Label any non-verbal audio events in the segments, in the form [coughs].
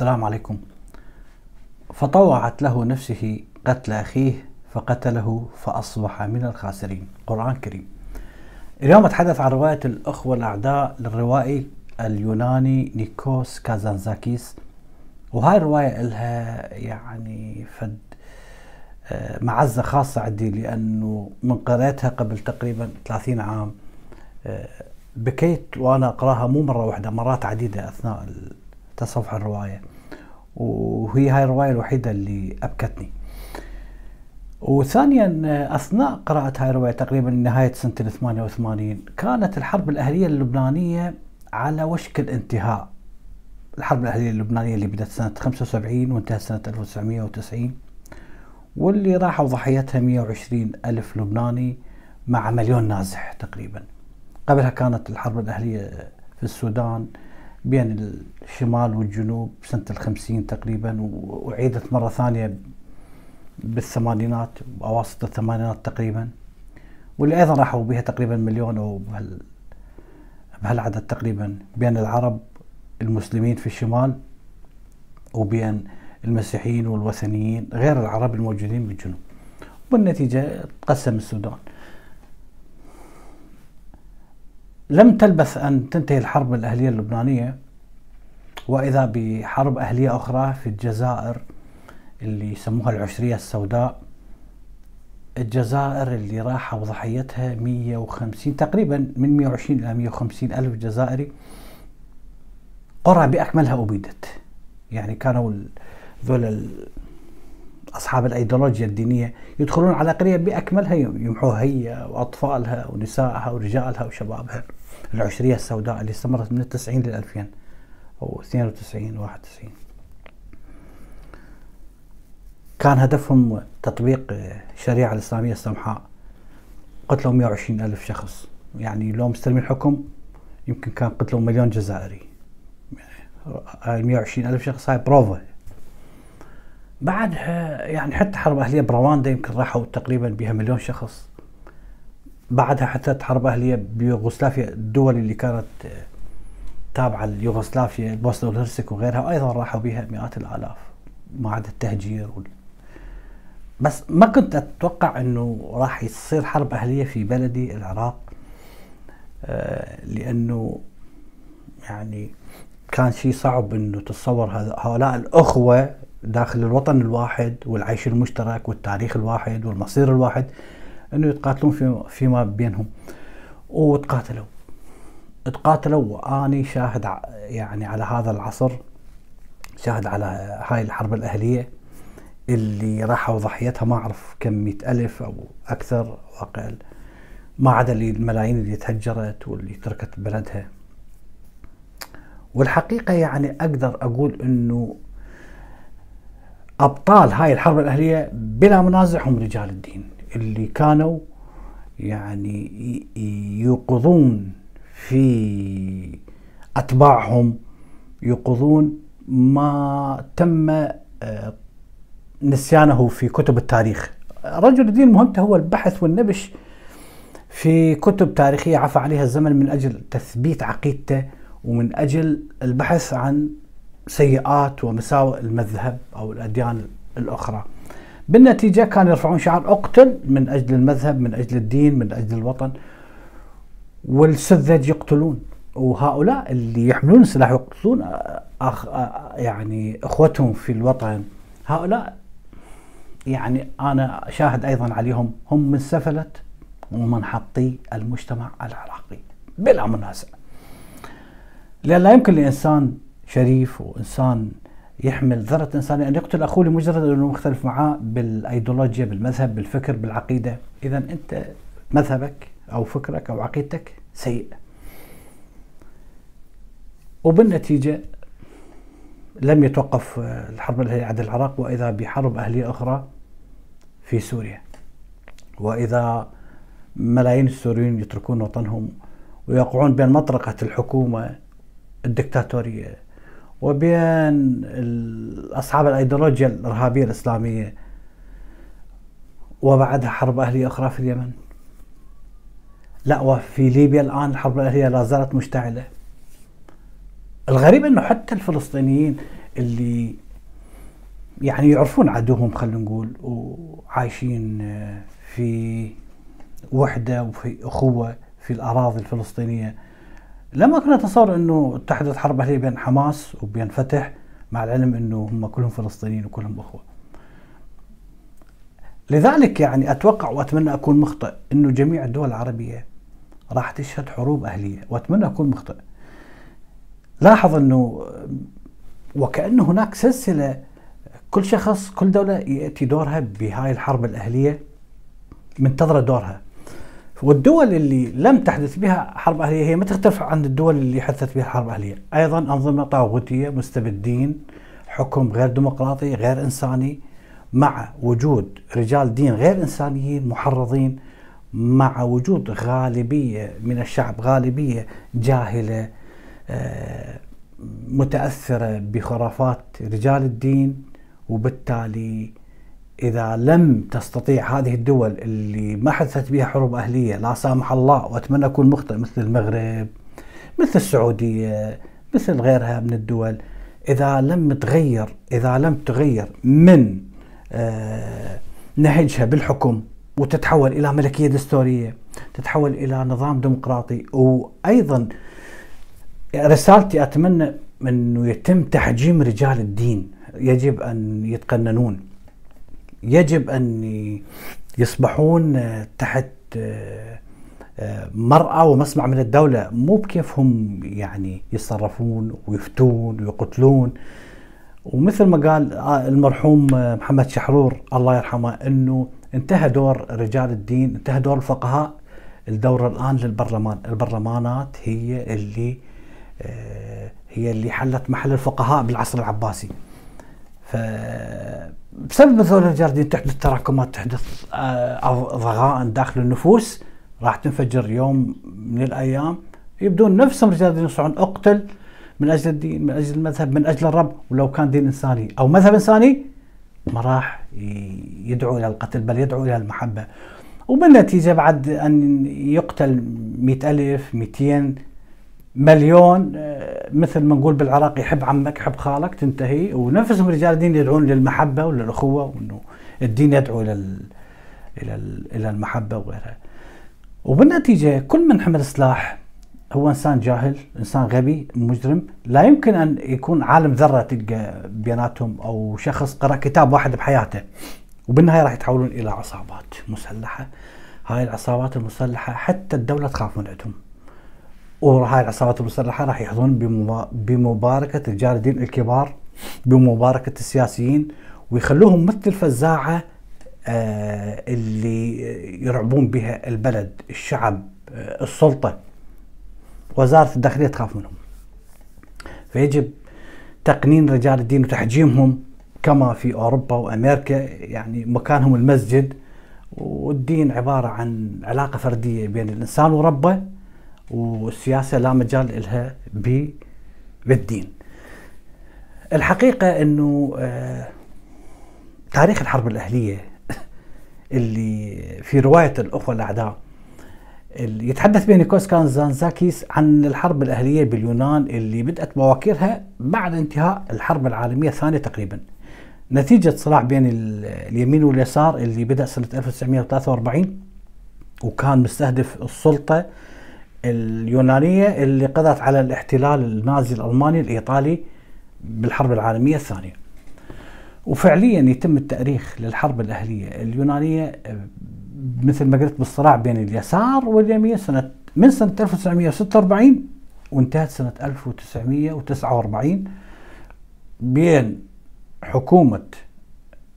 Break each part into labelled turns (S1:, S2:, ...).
S1: السلام عليكم. فطوعت له نفسه قتل أخيه فقتله فأصبح من الخاسرين. قرآن كريم. اليوم أتحدث عن رواية الأخوة الأعداء للروائي اليوناني نيكوس كازانزاكيس. وهاي الرواية لها يعني فد آه، معزة خاصة عندي لأنه من قرأتها قبل تقريبا 30 عام آه، بكيت وأنا أقرأها مو مرة واحدة مرات عديدة أثناء تصفح الرواية. وهي هاي الرواية الوحيدة اللي أبكتني. وثانيا أثناء قراءة هاي الرواية تقريبا نهاية سنة 88 كانت الحرب الأهلية اللبنانية على وشك الانتهاء. الحرب الأهلية اللبنانية اللي بدأت سنة 75 وانتهت سنة 1990 واللي راحوا ضحيتها 120 ألف لبناني مع مليون نازح تقريبا. قبلها كانت الحرب الأهلية في السودان بين الشمال والجنوب سنة الخمسين تقريبا وعيدت مرة ثانية بالثمانينات أواسط الثمانينات تقريبا. واللي أيضا راحوا بها تقريبا مليون أو بهال بهالعدد تقريبا بين العرب المسلمين في الشمال وبين المسيحيين والوثنيين غير العرب الموجودين بالجنوب. والنتيجة تقسم السودان. لم تلبث أن تنتهي الحرب الأهلية اللبنانية وإذا بحرب أهلية أخرى في الجزائر اللي يسموها العشرية السوداء الجزائر اللي راحوا ضحيتها 150 تقريبا من 120 إلى 150 ألف جزائري. قرى بأكملها أبيدت. يعني كانوا ذول أصحاب الأيديولوجيا الدينية يدخلون على قرية بأكملها يمحوها هي وأطفالها ونسائها ورجالها وشبابها. العشرية السوداء اللي استمرت من التسعين للألفين. أو 92 91 كان هدفهم تطبيق الشريعة الإسلامية السمحاء. قتلوا 120 ألف شخص. يعني لو مستلمين الحكم يمكن كان قتلوا مليون جزائري. يعني 120 ألف شخص هاي بروفا بعدها يعني حتى حرب أهلية برواندا يمكن راحوا تقريبا بها مليون شخص. بعدها حتى حرب أهلية بيوغوسلافيا الدول اللي كانت تابعة ليوغوسلافيا البوسنة والهرسك وغيرها أيضا راحوا بها مئات الآلاف ما عدا التهجير وال... بس ما كنت أتوقع أنه راح يصير حرب أهلية في بلدي العراق آه لأنه يعني كان شيء صعب أنه تتصور هؤلاء الأخوة داخل الوطن الواحد والعيش المشترك والتاريخ الواحد والمصير الواحد أنه يتقاتلون في فيما بينهم. وتقاتلوا. تقاتلوا. وأني شاهد يعني على هذا العصر شاهد على هاي الحرب الأهلية اللي راحوا ضحيتها. ما أعرف كم مئة ألف أو أكثر أو أقل ما عدا الملايين اللي تهجرت واللي تركت بلدها. والحقيقة يعني أقدر أقول إنه أبطال هاي الحرب الأهلية بلا منازع هم رجال الدين. اللي كانوا يعني يوقظون في أتباعهم يوقظون ما تم آه، نسيانه في كتب التاريخ. رجل الدين مهمته هو البحث والنبش في كتب تاريخية عفى عليها الزمن من أجل تثبيت عقيدته ومن أجل البحث عن سيئات ومساوئ المذهب أو الأديان الأخرى. بالنتيجة كانوا يرفعون شعار أقتل من أجل المذهب من أجل الدين من أجل الوطن. والسذج يقتلون. وهؤلاء اللي يحملون السلاح يقتلون أخ يعني إخوتهم في الوطن. هؤلاء يعني أنا شاهد أيضا عليهم هم من سفلة ومنحطي المجتمع العراقي بلا منازع. لأن لا يمكن لإنسان شريف وإنسان يحمل ذرة إنسانية أن يقتل أخوه لمجرد أنه مختلف معاه بالأيديولوجيا بالمذهب بالفكر بالعقيدة. إذا أنت مذهبك أو فكرك أو عقيدتك سيء. وبالنتيجة لم يتوقف الحرب الأهلية على العراق وإذا بحرب أهلية أخرى في سوريا. وإذا ملايين السوريين يتركون وطنهم ويقعون بين مطرقة الحكومة الدكتاتورية. وبين أصحاب الأيديولوجيا الإرهابية الإسلامية وبعدها حرب أهلية أخرى في اليمن. لا وفي ليبيا الآن الحرب الأهلية لا زالت مشتعلة. الغريب أنه حتى الفلسطينيين اللي يعني يعرفون عدوهم خلينا نقول وعايشين في وحدة وفي أخوة في الأراضي الفلسطينية لما كنا نتصور إنه تحدث حرب أهلية بين حماس وبين فتح مع العلم إنه هم كلهم فلسطينيين وكلهم إخوة. لذلك يعني أتوقع وأتمنى أكون مخطئ إنه جميع الدول العربية راح تشهد حروب أهلية وأتمنى أكون مخطئ. لاحظ إنه وكأن هناك سلسلة كل شخص كل دولة يأتي دورها بهاي الحرب الأهلية منتظرة دورها. والدول اللي لم تحدث بها حرب أهلية هي ما تختلف عن الدول اللي حدثت بها حرب أهلية؟ أيضا أنظمة طاغوتية مستبدين حكم غير ديمقراطي غير إنساني مع وجود رجال دين غير إنسانيين محرضين مع وجود غالبية من الشعب غالبية جاهلة آه، متأثرة بخرافات رجال الدين وبالتالي إذا لم تستطيع هذه الدول اللي ما حدثت بها حروب أهلية لا سامح الله وأتمنى أكون مخطئ مثل المغرب مثل السعودية مثل غيرها من الدول إذا لم تغير إذا لم تغير من آه، نهجها بالحكم وتتحول إلى ملكية دستورية تتحول إلى نظام ديمقراطي وأيضا رسالتي أتمنى أنه يتم تحجيم رجال الدين يجب أن يتقننون. يجب أن يصبحون تحت مرأى ومسمع من الدولة. مو بكيفهم يعني يتصرفون ويفتون ويقتلون. ومثل ما قال المرحوم محمد شحرور الله يرحمه إنه انتهى دور رجال الدين انتهى دور الفقهاء الدور الآن للبرلمان. البرلمانات هي اللي هي اللي حلت محل الفقهاء بالعصر العباسي. ف بسبب مثل الجاردين تحدث تراكمات تحدث آه، ضغائن داخل النفوس راح تنفجر يوم من الأيام. يبدون نفسهم رجال الدين يصيحون أقتل من أجل الدين من أجل المذهب من أجل الرب. ولو كان دين إنساني أو مذهب إنساني ما راح يدعو إلى القتل بل يدعو إلى المحبة. وبالنتيجة بعد أن يقتل مئة ألف 200 مليون آه، مثل ما نقول بالعراق يحب عمك يحب خالك تنتهي ونفسهم رجال الدين يدعون للمحبة وللأخوة وإنه الدين يدعو إلى إلى إلى المحبة وغيرها. وبالنتيجة كل من حمل سلاح هو إنسان جاهل، إنسان غبي، مجرم، لا يمكن أن يكون عالم ذرة تلقى بيناتهم أو شخص قرأ كتاب واحد بحياته. وبالنهاية راح يتحولون إلى عصابات مسلحة. هاي العصابات المسلحة حتى الدولة تخاف من عندهم. وهاي العصابات المسلحة راح يحظون بمباركة رجال الدين الكبار بمباركة السياسيين ويخلوهم مثل الفزاعة آه، اللي يرعبون بها البلد الشعب آه، السلطة. وزارة الداخلية تخاف منهم. فيجب تقنين رجال الدين وتحجيمهم كما في أوروبا وأمريكا يعني مكانهم المسجد. والدين عبارة عن علاقة فردية بين الإنسان وربه. والسياسة لا مجال لها بالدين. الحقيقة إنه آه، تاريخ الحرب الأهلية [laughs] اللي في رواية الأخوة الأعداء اللي يتحدث به نيكوس كانزانزاكيس عن الحرب الأهلية باليونان اللي بدأت بواكيرها بعد انتهاء الحرب العالمية الثانية تقريبا. نتيجة صراع بين اليمين واليسار اللي بدأ سنة 1943 وكان مستهدف السلطة اليونانية اللي قضت على الاحتلال النازي الألماني الإيطالي بالحرب العالمية الثانية. وفعليا يتم التأريخ للحرب الأهلية. اليونانية مثل ما قلت بالصراع بين اليسار واليمين سنة من سنة 1946 وانتهت سنة 1949 بين حكومة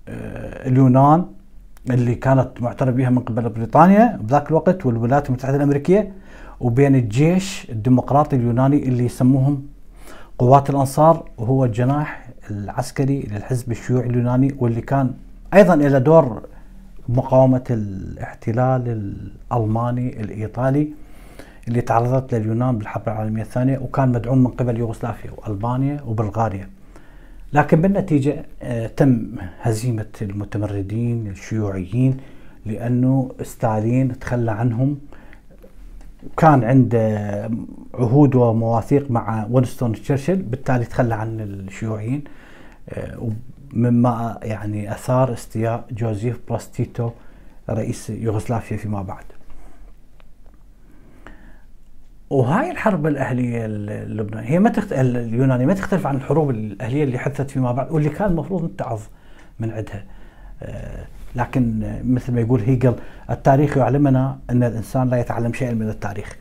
S1: آه، اليونان اللي كانت معترف بها من قبل بريطانيا بذاك الوقت والولايات المتحدة الأمريكية وبين الجيش الديمقراطي اليوناني اللي يسموهم قوات الأنصار وهو الجناح العسكري للحزب الشيوعي اليوناني واللي كان أيضا له دور مقاومة الاحتلال الألماني الإيطالي اللي تعرضت لليونان بالحرب العالمية الثانية وكان مدعوم من قبل يوغوسلافيا وألبانيا وبلغاريا. لكن بالنتيجة آه، تم هزيمة المتمردين الشيوعيين لأنه ستالين تخلى عنهم وكان عنده عهود ومواثيق مع وينستون تشرشل بالتالي تخلى عن الشيوعيين آه، مما يعني أثار استياء جوزيف براستيتو رئيس يوغوسلافيا فيما بعد. وهاي الحرب الأهلية اللبنانية هي ما تخت... اليونانية ما تختلف عن الحروب الأهلية اللي حدثت فيما بعد واللي كان المفروض نتعظ من عندها. لكن مثل ما يقول هيجل التاريخ يعلمنا أن الإنسان لا يتعلم شيئا من التاريخ.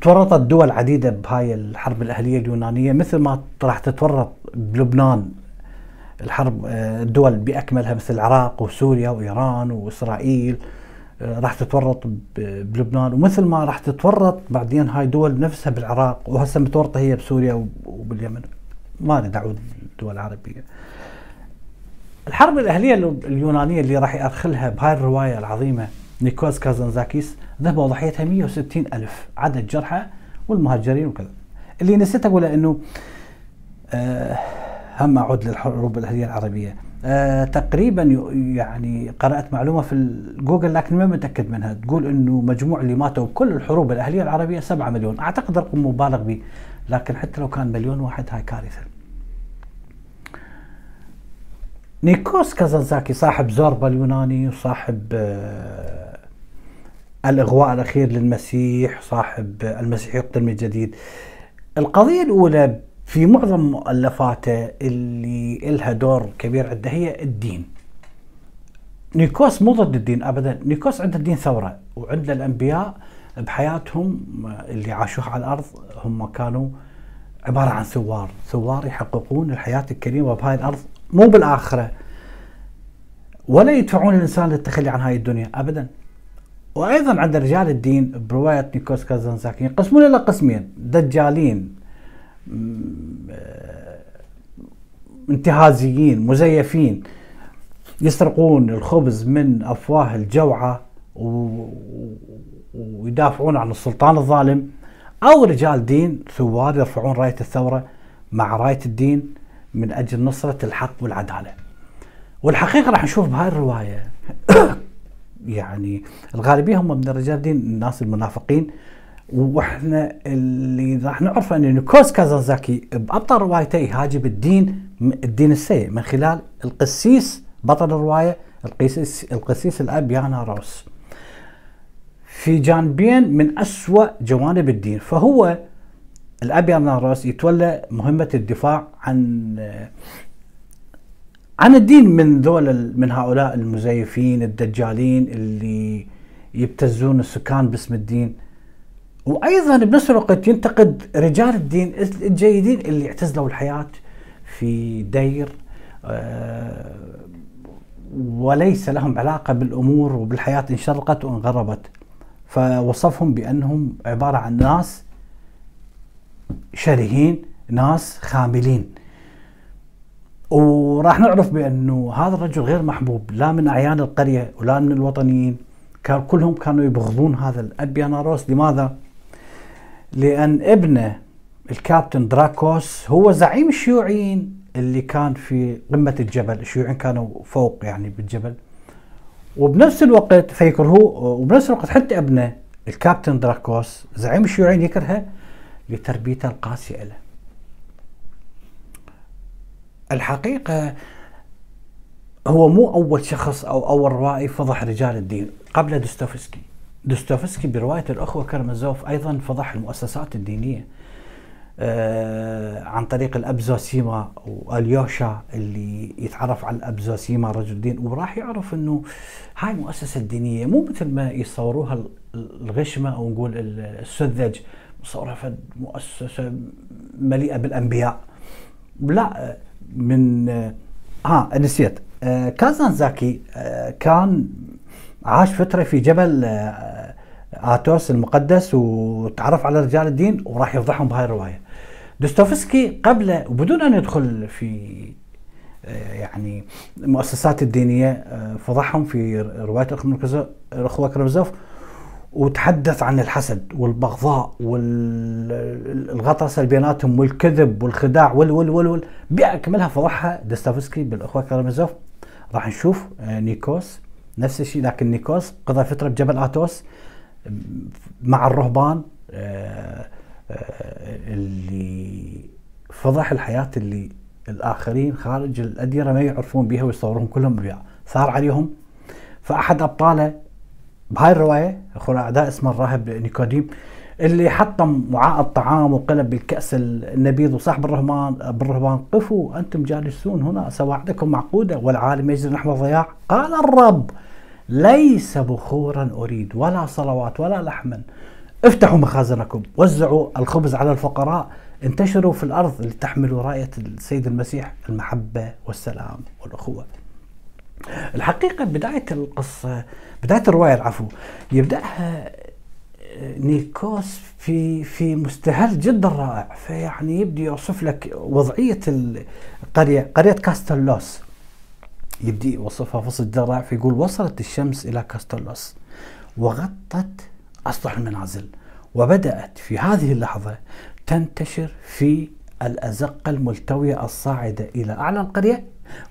S1: تورطت دول عديده بهاي الحرب الأهلية اليونانية مثل ما راح تتورط بلبنان الحرب آه، الدول بأكملها مثل العراق وسوريا وإيران وإسرائيل آه، راح تتورط بلبنان. ومثل ما راح تتورط بعدين هاي دول نفسها بالعراق وهسه متورطة هي بسوريا وباليمن. ما اريد اعود الدول العربية. الحرب الأهلية اليونانية اللي راح يأرخ لها بهاي الرواية العظيمة نيكوس كازانتزاكيس ذهب ضحيتها 160 ألف عدد جرحى والمهاجرين وكذا. اللي نسيت أقوله أنه آه هم أعود للحروب الأهلية العربية. آه تقريبا يعني قرأت معلومة في جوجل لكن ما متأكد منها. تقول أنه مجموع اللي ماتوا بكل الحروب الأهلية العربية 7 مليون. أعتقد رقم مبالغ به لكن حتى لو كان مليون واحد هاي كارثة. نيكوس كازانزاكي صاحب زوربا اليوناني وصاحب آه الإغواء الأخير للمسيح صاحب المسيح يقتل من جديد القضية الأولى في معظم مؤلفاته اللي إلها دور كبير عنده هي الدين. نيكوس مو ضد الدين أبدا. نيكوس عنده الدين ثورة وعند الأنبياء بحياتهم اللي عاشوها على الأرض هم كانوا عبارة عن ثوار. ثوار يحققون الحياة الكريمة بهاي الأرض مو بالآخرة. ولا يدفعون الإنسان للتخلي عن هاي الدنيا أبدا. وأيضا عند رجال الدين برواية نيكوس كازانزاكي ينقسمون إلى قسمين دجالين آه، انتهازيين مزيفين. يسرقون الخبز من أفواه الجوعى ويدافعون عن السلطان الظالم. أو رجال دين ثوار يرفعون راية الثورة مع راية الدين. من أجل نصرة الحق والعدالة. والحقيقة راح نشوف بهاي الرواية. [coughs] يعني الغالبية هم من رجال الدين الناس المنافقين. وإحنا اللي راح نعرفه أن نيكوس كازانزاكي بابطال روايته يهاجم الدين الدين السيء من خلال القسيس بطل الرواية القسيس القسيس الأب يانا روس. في جانبين من أسوأ جوانب الدين. فهو الأب يانا روس يتولى مهمة الدفاع عن عن الدين من ذول من هؤلاء المزيفين الدجالين اللي يبتزون السكان باسم الدين. وأيضا بنفس الوقت ينتقد رجال الدين الجيدين اللي اعتزلوا الحياة في دير آه، وليس لهم علاقة بالأمور وبالحياة إن شرقت وإن غربت. فوصفهم بأنهم عبارة عن ناس شرهين ناس خاملين. وراح نعرف بأنه هذا الرجل غير محبوب لا من أعيان القرية ولا من الوطنيين. كان كلهم كانوا يبغضون هذا الاب ياناروس لماذا؟ لأن ابنه الكابتن دراكوس هو زعيم الشيوعيين اللي كان في قمة الجبل، الشيوعيين كانوا فوق يعني بالجبل. وبنفس الوقت فيكرهوه وبنفس الوقت حتى ابنه الكابتن دراكوس زعيم الشيوعيين يكرهه. لتربيته القاسيه له. الحقيقة هو مو أول شخص أو أول روائي فضح رجال الدين قبل دوستويفسكي دوستويفسكي برواية الأخوة كرمزوف أيضا فضح المؤسسات الدينية آه عن طريق الأب زوسيما وأليوشا اللي يتعرف على الأب زوسيما رجل دين وراح يعرف أنه هاي مؤسسة دينية مو مثل ما يصوروها الغشمة أو نقول السذج مصورها مؤسسة مليئة بالأنبياء. لا من آه نسيت. آه كازان زاكي آه كان عاش فترة في جبل آه آتوس المقدس وتعرف على رجال الدين وراح يفضحهم بهاي الرواية. دوستوفسكي قبل وبدون أن يدخل في آه، يعني المؤسسات الدينية آه، فضحهم في رواية الأخوة كرمزوف. وتحدث عن الحسد والبغضاء والغطرسة بيناتهم والكذب والخداع وال وال وال, باكملها فضحها دستافسكي بالأخوة كارامازوف راح نشوف آه، نيكوس نفس الشيء لكن نيكوس قضى فترة بجبل آتوس مع الرهبان آه، اللي فضح الحياة اللي الآخرين خارج الأديرة ما يعرفون بها ويصورون كلهم بها ثار عليهم. فأحد أبطاله بهاي الرواية أخو الأعداء اسمه الراهب نيكوديم اللي حطم وعاء الطعام وقلب بالكأس النبيذ وصاح بالرهبان بالرهبان قفوا أنتم جالسون هنا سواعدكم معقودة؟ والعالم يجري نحو الضياع. قال الرب ليس بخورا أريد ولا صلوات ولا لحما. افتحوا مخازنكم وزعوا الخبز على الفقراء انتشروا في الأرض لتحملوا راية السيد المسيح المحبة والسلام والأخوة. الحقيقة بداية القصة بداية الرواية العفو يبدأها نيكوس في في مستهل جدا رائع فيعني يبدي يوصف لك وضعية القريه قرية كاستلوس. يبدي يوصفها فصل جدا رائع فيقول وصلت الشمس إلى كاستلوس وغطت اسطح المنازل وبدأت في هذه اللحظة تنتشر في الازقه الملتوية الصاعدة إلى أعلى القرية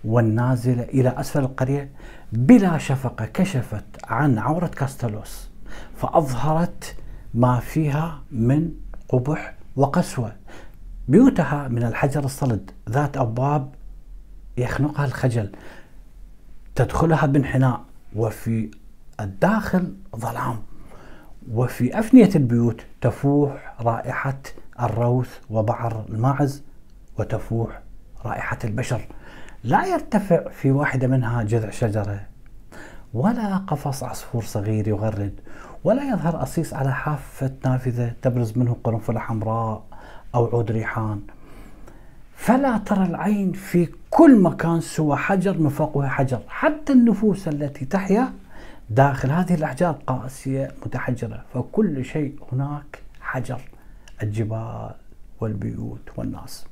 S1: والنازلة إلى أسفل القرية. بلا شفقة كشفت عن عورة كاستلوس فأظهرت ما فيها من قبح وقسوة. بيوتها من الحجر الصلد ذات أبواب يخنقها الخجل تدخلها بانحناء وفي الداخل ظلام. وفي أفنية البيوت تفوح رائحة الروث وبعر الماعز وتفوح رائحة البشر. لا يرتفع في واحدة منها جذع شجرة ولا قفص عصفور صغير يغرد ولا يظهر أصيص على حافة نافذة تبرز منه قرنفلة حمراء أو عود ريحان. فلا ترى العين في كل مكان سوى حجر من فوقها حجر حتى النفوس التي تحيا داخل هذه الأحجار قاسية متحجرة. فكل شيء هناك حجر الجبال والبيوت والناس.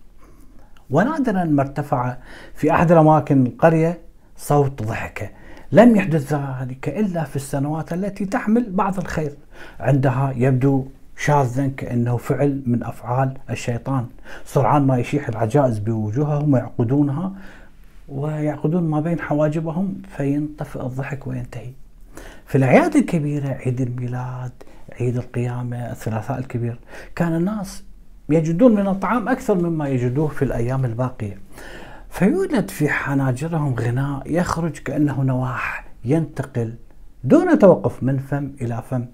S1: ونادرا ما ارتفع في أحد الأماكن القرية صوت ضحكة لم يحدث ذلك إلا في السنوات التي تحمل بعض الخير. عندها يبدو شاذا كأنه فعل من أفعال الشيطان. سرعان ما يشيح العجائز بوجوههم ويعقدونها ويعقدون ما بين حواجبهم فينطفئ الضحك وينتهي. في الأعياد الكبيرة عيد الميلاد عيد القيامة الثلاثاء الكبير كان الناس يجدون من الطعام أكثر مما يجدوه في الأيام الباقية. فيوجد في حناجرهم غناء يخرج كأنه نواح ينتقل دون توقف من فم إلى فم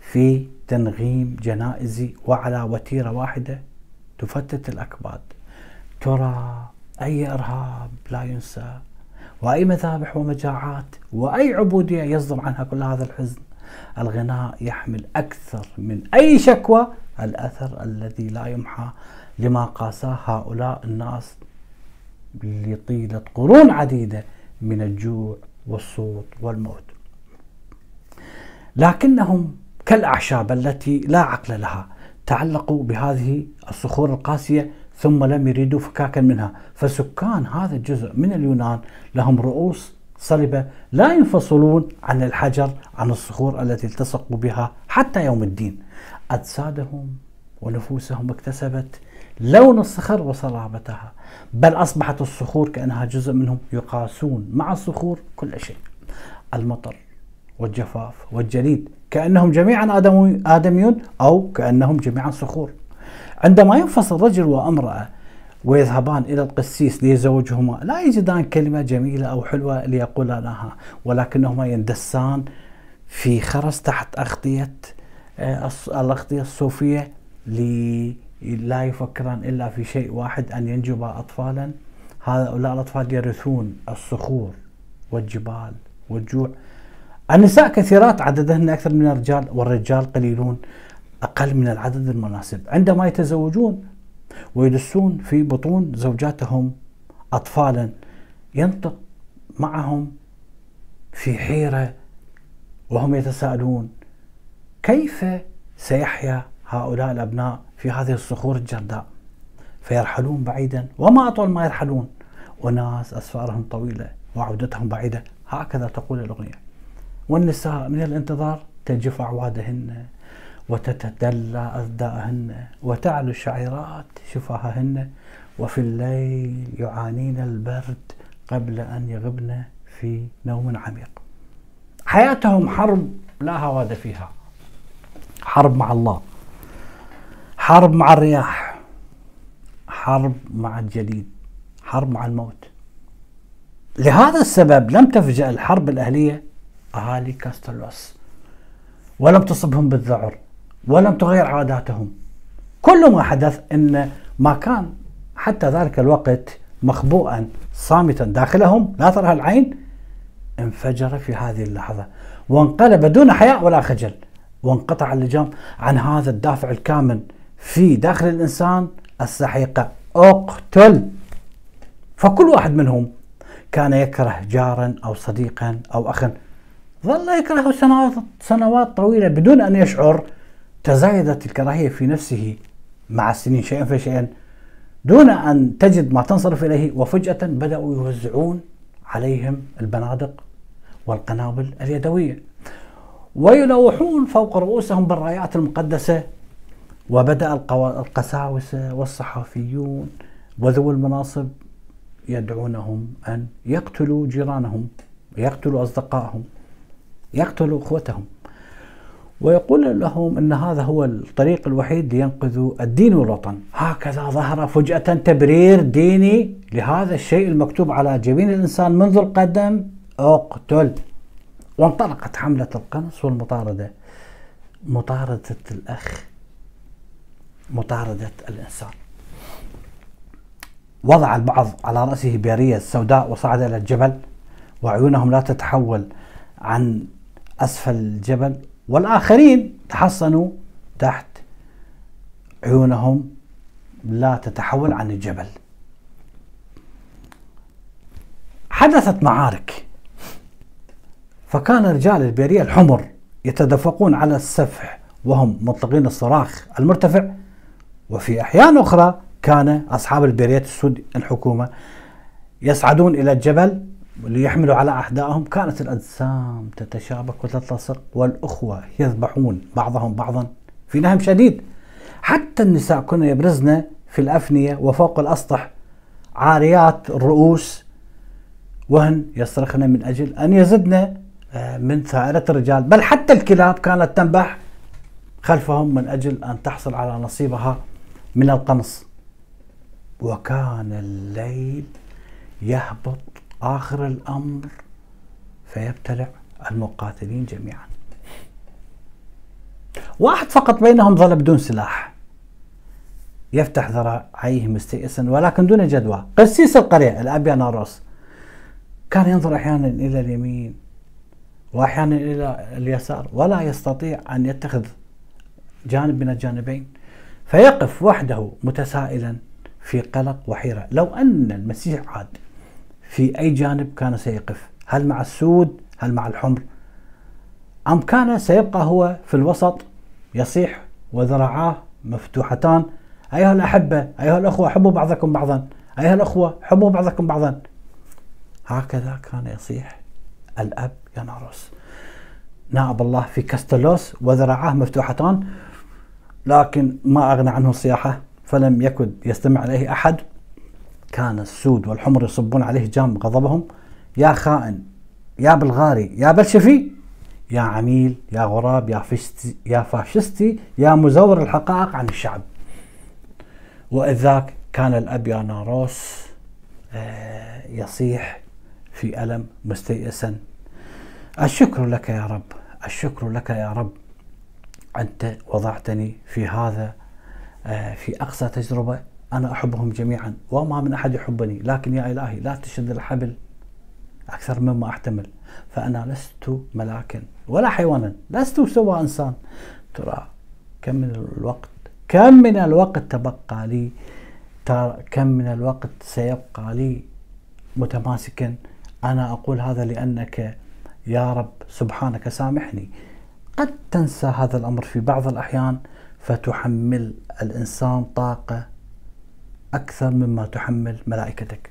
S1: في تنغيم جنائزي وعلى وتيرة واحدة تفتت الأكباد. ترى أي إرهاب لا ينسى وأي مذابح ومجاعات وأي عبودية يصدر عنها كل هذا الحزن. الغناء يحمل أكثر من أي شكوى الأثر الذي لا يمحى لما قاساه هؤلاء الناس لطيلة قرون عديدة من الجوع والصوت والموت. لكنهم كالأعشاب التي لا عقل لها تعلقوا بهذه الصخور القاسية ثم لم يريدوا فكاكا منها. فسكان هذا الجزء من اليونان لهم رؤوس صلبة لا ينفصلون عن الحجر عن الصخور التي التصقوا بها حتى يوم الدين. أجسادهم ونفوسهم اكتسبت لون الصخر وصلابتها بل أصبحت الصخور كأنها جزء منهم يقاسون مع الصخور كل شيء. المطر والجفاف والجليد كأنهم جميعا آدميون أو كأنهم جميعا صخور. عندما ينفصل رجل وامرأة ويذهبان إلى القسيس ليزوجهما. لا يجدان كلمة جميلة أو حلوة ليقولانها ولكنهما يندسان في خرس تحت أغطية آه، الأغطية الصوفية لا يفكران إلا في شيء واحد أن ينجب أطفالا. هؤلاء الأطفال يرثون الصخور والجبال والجوع. النساء كثيرات عددهن أكثر من الرجال والرجال قليلون أقل من العدد المناسب. عندما يتزوجون ويدسون في بطون زوجاتهم أطفالا ينطق معهم في حيرة وهم يتساءلون كيف سيحيا هؤلاء الأبناء في هذه الصخور الجرداء؟ فيرحلون بعيدا وما أطول ما يرحلون. وناس أسفارهم طويلة وعودتهم بعيدة هكذا تقول الأغنية. والنساء من الانتظار تجف أعوادهن. وتتدلى أرداءهن وتعلو الشعيرات شفاههن وفي الليل يعانين البرد قبل أن يغبن في نوم عميق. حياتهم حرب لا هواد فيها. حرب مع الله حرب مع الرياح حرب مع الجليد حرب مع الموت. لهذا السبب لم تفجأ الحرب الأهلية أهالي كاستلوس ولم تصبهم بالذعر. ولم تغير عاداتهم. كل ما حدث أن ما كان حتى ذلك الوقت مخبوءا صامتا داخلهم لا تراه العين انفجر في هذه اللحظة. وانقلب دون حياء ولا خجل. وانقطع اللجام عن هذا الدافع الكامن في داخل الإنسان السحيقة اقتل. فكل واحد منهم كان يكره جارا أو صديقا أو أخا. ظل يكرهه سنوات, سنوات طويلة بدون أن يشعر تزايدت الكراهية في نفسه مع السنين شيئا فشيئا دون أن تجد ما تنصرف إليه وفجأة بدأوا يوزعون عليهم البنادق والقنابل اليدوية. ويلوحون فوق رؤوسهم بالرايات المقدسة وبدأ القساوسة والصحفيون وذوي المناصب يدعونهم أن يقتلوا جيرانهم يقتلوا أصدقائهم يقتلوا أخوتهم. ويقول لهم أن هذا هو الطريق الوحيد لينقذوا الدين والوطن. هكذا ظهر فجأة تبرير ديني لهذا الشيء المكتوب على جبين الإنسان منذ القدم. اقتل. وانطلقت حملة القنص والمطاردة. مطاردة الأخ. مطاردة الإنسان. وضع البعض على رأسه بيرية سوداء وصعد إلى الجبل وعيونهم لا تتحول عن أسفل الجبل. والآخرين تحصنوا تحت عيونهم لا تتحول عن الجبل. حدثت معارك فكان رجال البيرية الحمر يتدفقون على السفح وهم مطلقين الصراخ المرتفع وفي أحيان أخرى كان أصحاب البيريات السود الحكومة يصعدون إلى الجبل ليحملوا على أحدائهم كانت الأجسام تتشابك وتلتصق والأخوة يذبحون بعضهم بعضا في نهم شديد. حتى النساء كن يبرزن في الأفنية وفوق الأسطح عاريات الرؤوس وهن يصرخن من أجل أن يزدن آه، من ثائرة الرجال. بل حتى الكلاب كانت تنبح خلفهم من أجل أن تحصل على نصيبها من القنص. وكان الليل يهبط آخر الأمر فيبتلع المقاتلين جميعا. واحد فقط بينهم ظل بدون سلاح. يفتح ذراعيه مستيئسا ولكن دون جدوى. قسيس القرية الأبيا ناروس كان ينظر أحيانا إلى اليمين وأحيانا إلى اليسار ولا يستطيع أن يتخذ جانب من الجانبين. فيقف وحده متسائلا في قلق وحيرة. لو أن المسيح عاد في أي جانب كان سيقف؟ هل مع السود؟ هل مع الحمر؟ أم كان سيبقى هو في الوسط يصيح وذراعاه مفتوحتان؟ أيها الأحبة أيها الأخوة حبوا بعضكم بعضا. أيها الأخوة حبوا بعضكم بعضا. هكذا كان يصيح الأب يناروس نائب الله في كاستلوس وذراعاه مفتوحتان لكن ما أغنى عنه الصياحة فلم يكد يستمع إليه أحد. كان السود والحمر يصبون عليه جام غضبهم. يا خائن يا بلغاري يا بلشفي يا عميل يا غراب يا فاشتي يا فاشستي يا مزور الحقائق عن الشعب. وإذ ذاك كان الأب يا ناروس آه، يصيح في ألم مستيئسا. الشكر لك يا رب الشكر لك يا رب. أنت وضعتني في هذا آه، في أقصى تجربة. أنا أحبهم جميعا وما من أحد يحبني لكن يا إلهي لا تشد الحبل أكثر مما أحتمل. فأنا لست ملاكا ولا حيوانا لست سوى إنسان. ترى كم من الوقت كم من الوقت تبقى لي كم من الوقت سيبقى لي متماسكا. أنا أقول هذا لأنك يا رب سبحانك سامحني. قد تنسى هذا الأمر في بعض الأحيان فتحمل الإنسان طاقة أكثر مما تحمل ملائكتك.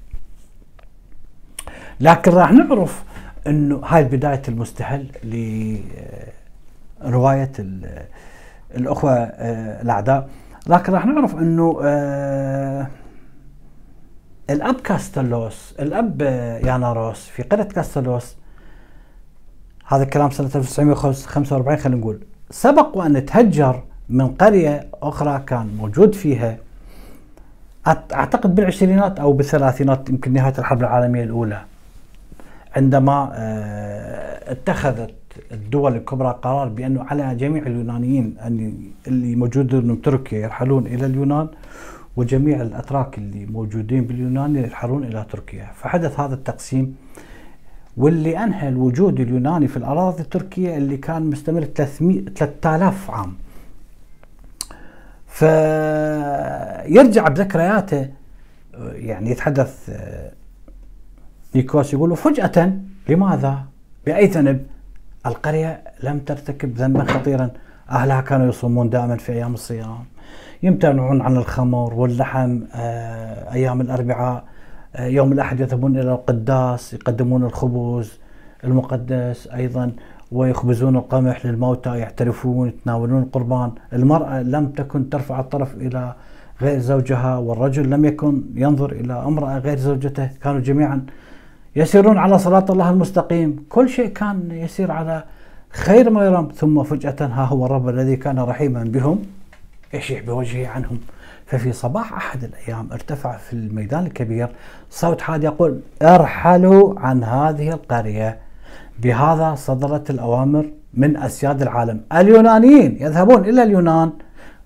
S1: لكن راح نعرف أنه هاي بداية المستهل لرواية الأخوة آه، الأعداء. لكن راح نعرف أنه آه، الأب كاستلوس الأب ياناروس في قرية كاستلوس. هذا الكلام سنة 1945 خلينا نقول. سبق وأن تهجر من قرية أخرى كان موجود فيها. أعتقد بالعشرينات أو بالثلاثينات يمكن نهاية الحرب العالمية الأولى عندما آه، اتخذت الدول الكبرى قرار بأنه على جميع اليونانيين اللي موجودين بتركيا يرحلون إلى اليونان وجميع الأتراك اللي موجودين باليونان يرحلون إلى تركيا. فحدث هذا التقسيم واللي أنهى الوجود اليوناني في الأراضي التركية اللي كان مستمر 300 3000 عام. فيرجع بذكرياته يعني يتحدث نيكوس يقول فجأة لماذا؟ بأي ذنب؟ القرية لم ترتكب ذنبا خطيرا أهلها كانوا يصومون دائما في أيام الصيام يمتنعون عن الخمر واللحم آه، أيام الأربعاء آه، يوم الأحد يذهبون إلى القداس يقدمون الخبز المقدس أيضا ويخبزون القمح للموتى يعترفون يتناولون القربان. المرأة لم تكن ترفع الطرف إلى غير زوجها والرجل لم يكن ينظر إلى امرأة غير زوجته. كانوا جميعا يسيرون على صراط الله المستقيم. كل شيء كان يسير على خير ما يرام. ثم فجأة ها هو الرب الذي كان رحيما بهم. يشيح بوجهه عنهم؟ ففي صباح أحد الأيام ارتفع في الميدان الكبير صوت حاد يقول أرحلوا عن هذه القرية. بهذا صدرت الأوامر من أسياد العالم. اليونانيين يذهبون إلى اليونان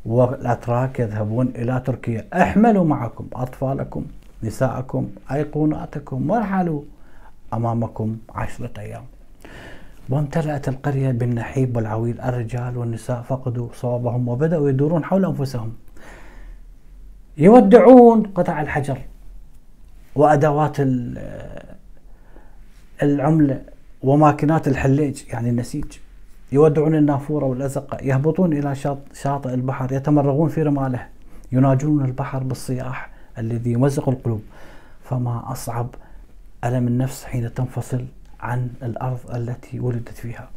S1: والأتراك يذهبون إلى تركيا. احملوا معكم أطفالكم نساءكم أيقوناتكم. وارحلوا أمامكم عشرة أيام. وامتلأت القرية بالنحيب والعويل. الرجال والنساء فقدوا صوابهم وبدأوا يدورون حول أنفسهم. يودعون قطع الحجر وأدوات العملة وماكينات الحليج يعني النسيج. يودعون النافورة والأزقة يهبطون إلى شاطئ البحر يتمرغون في رماله. يناجون البحر بالصياح الذي يمزق القلوب. فما أصعب ألم النفس حين تنفصل عن الأرض التي ولدت فيها.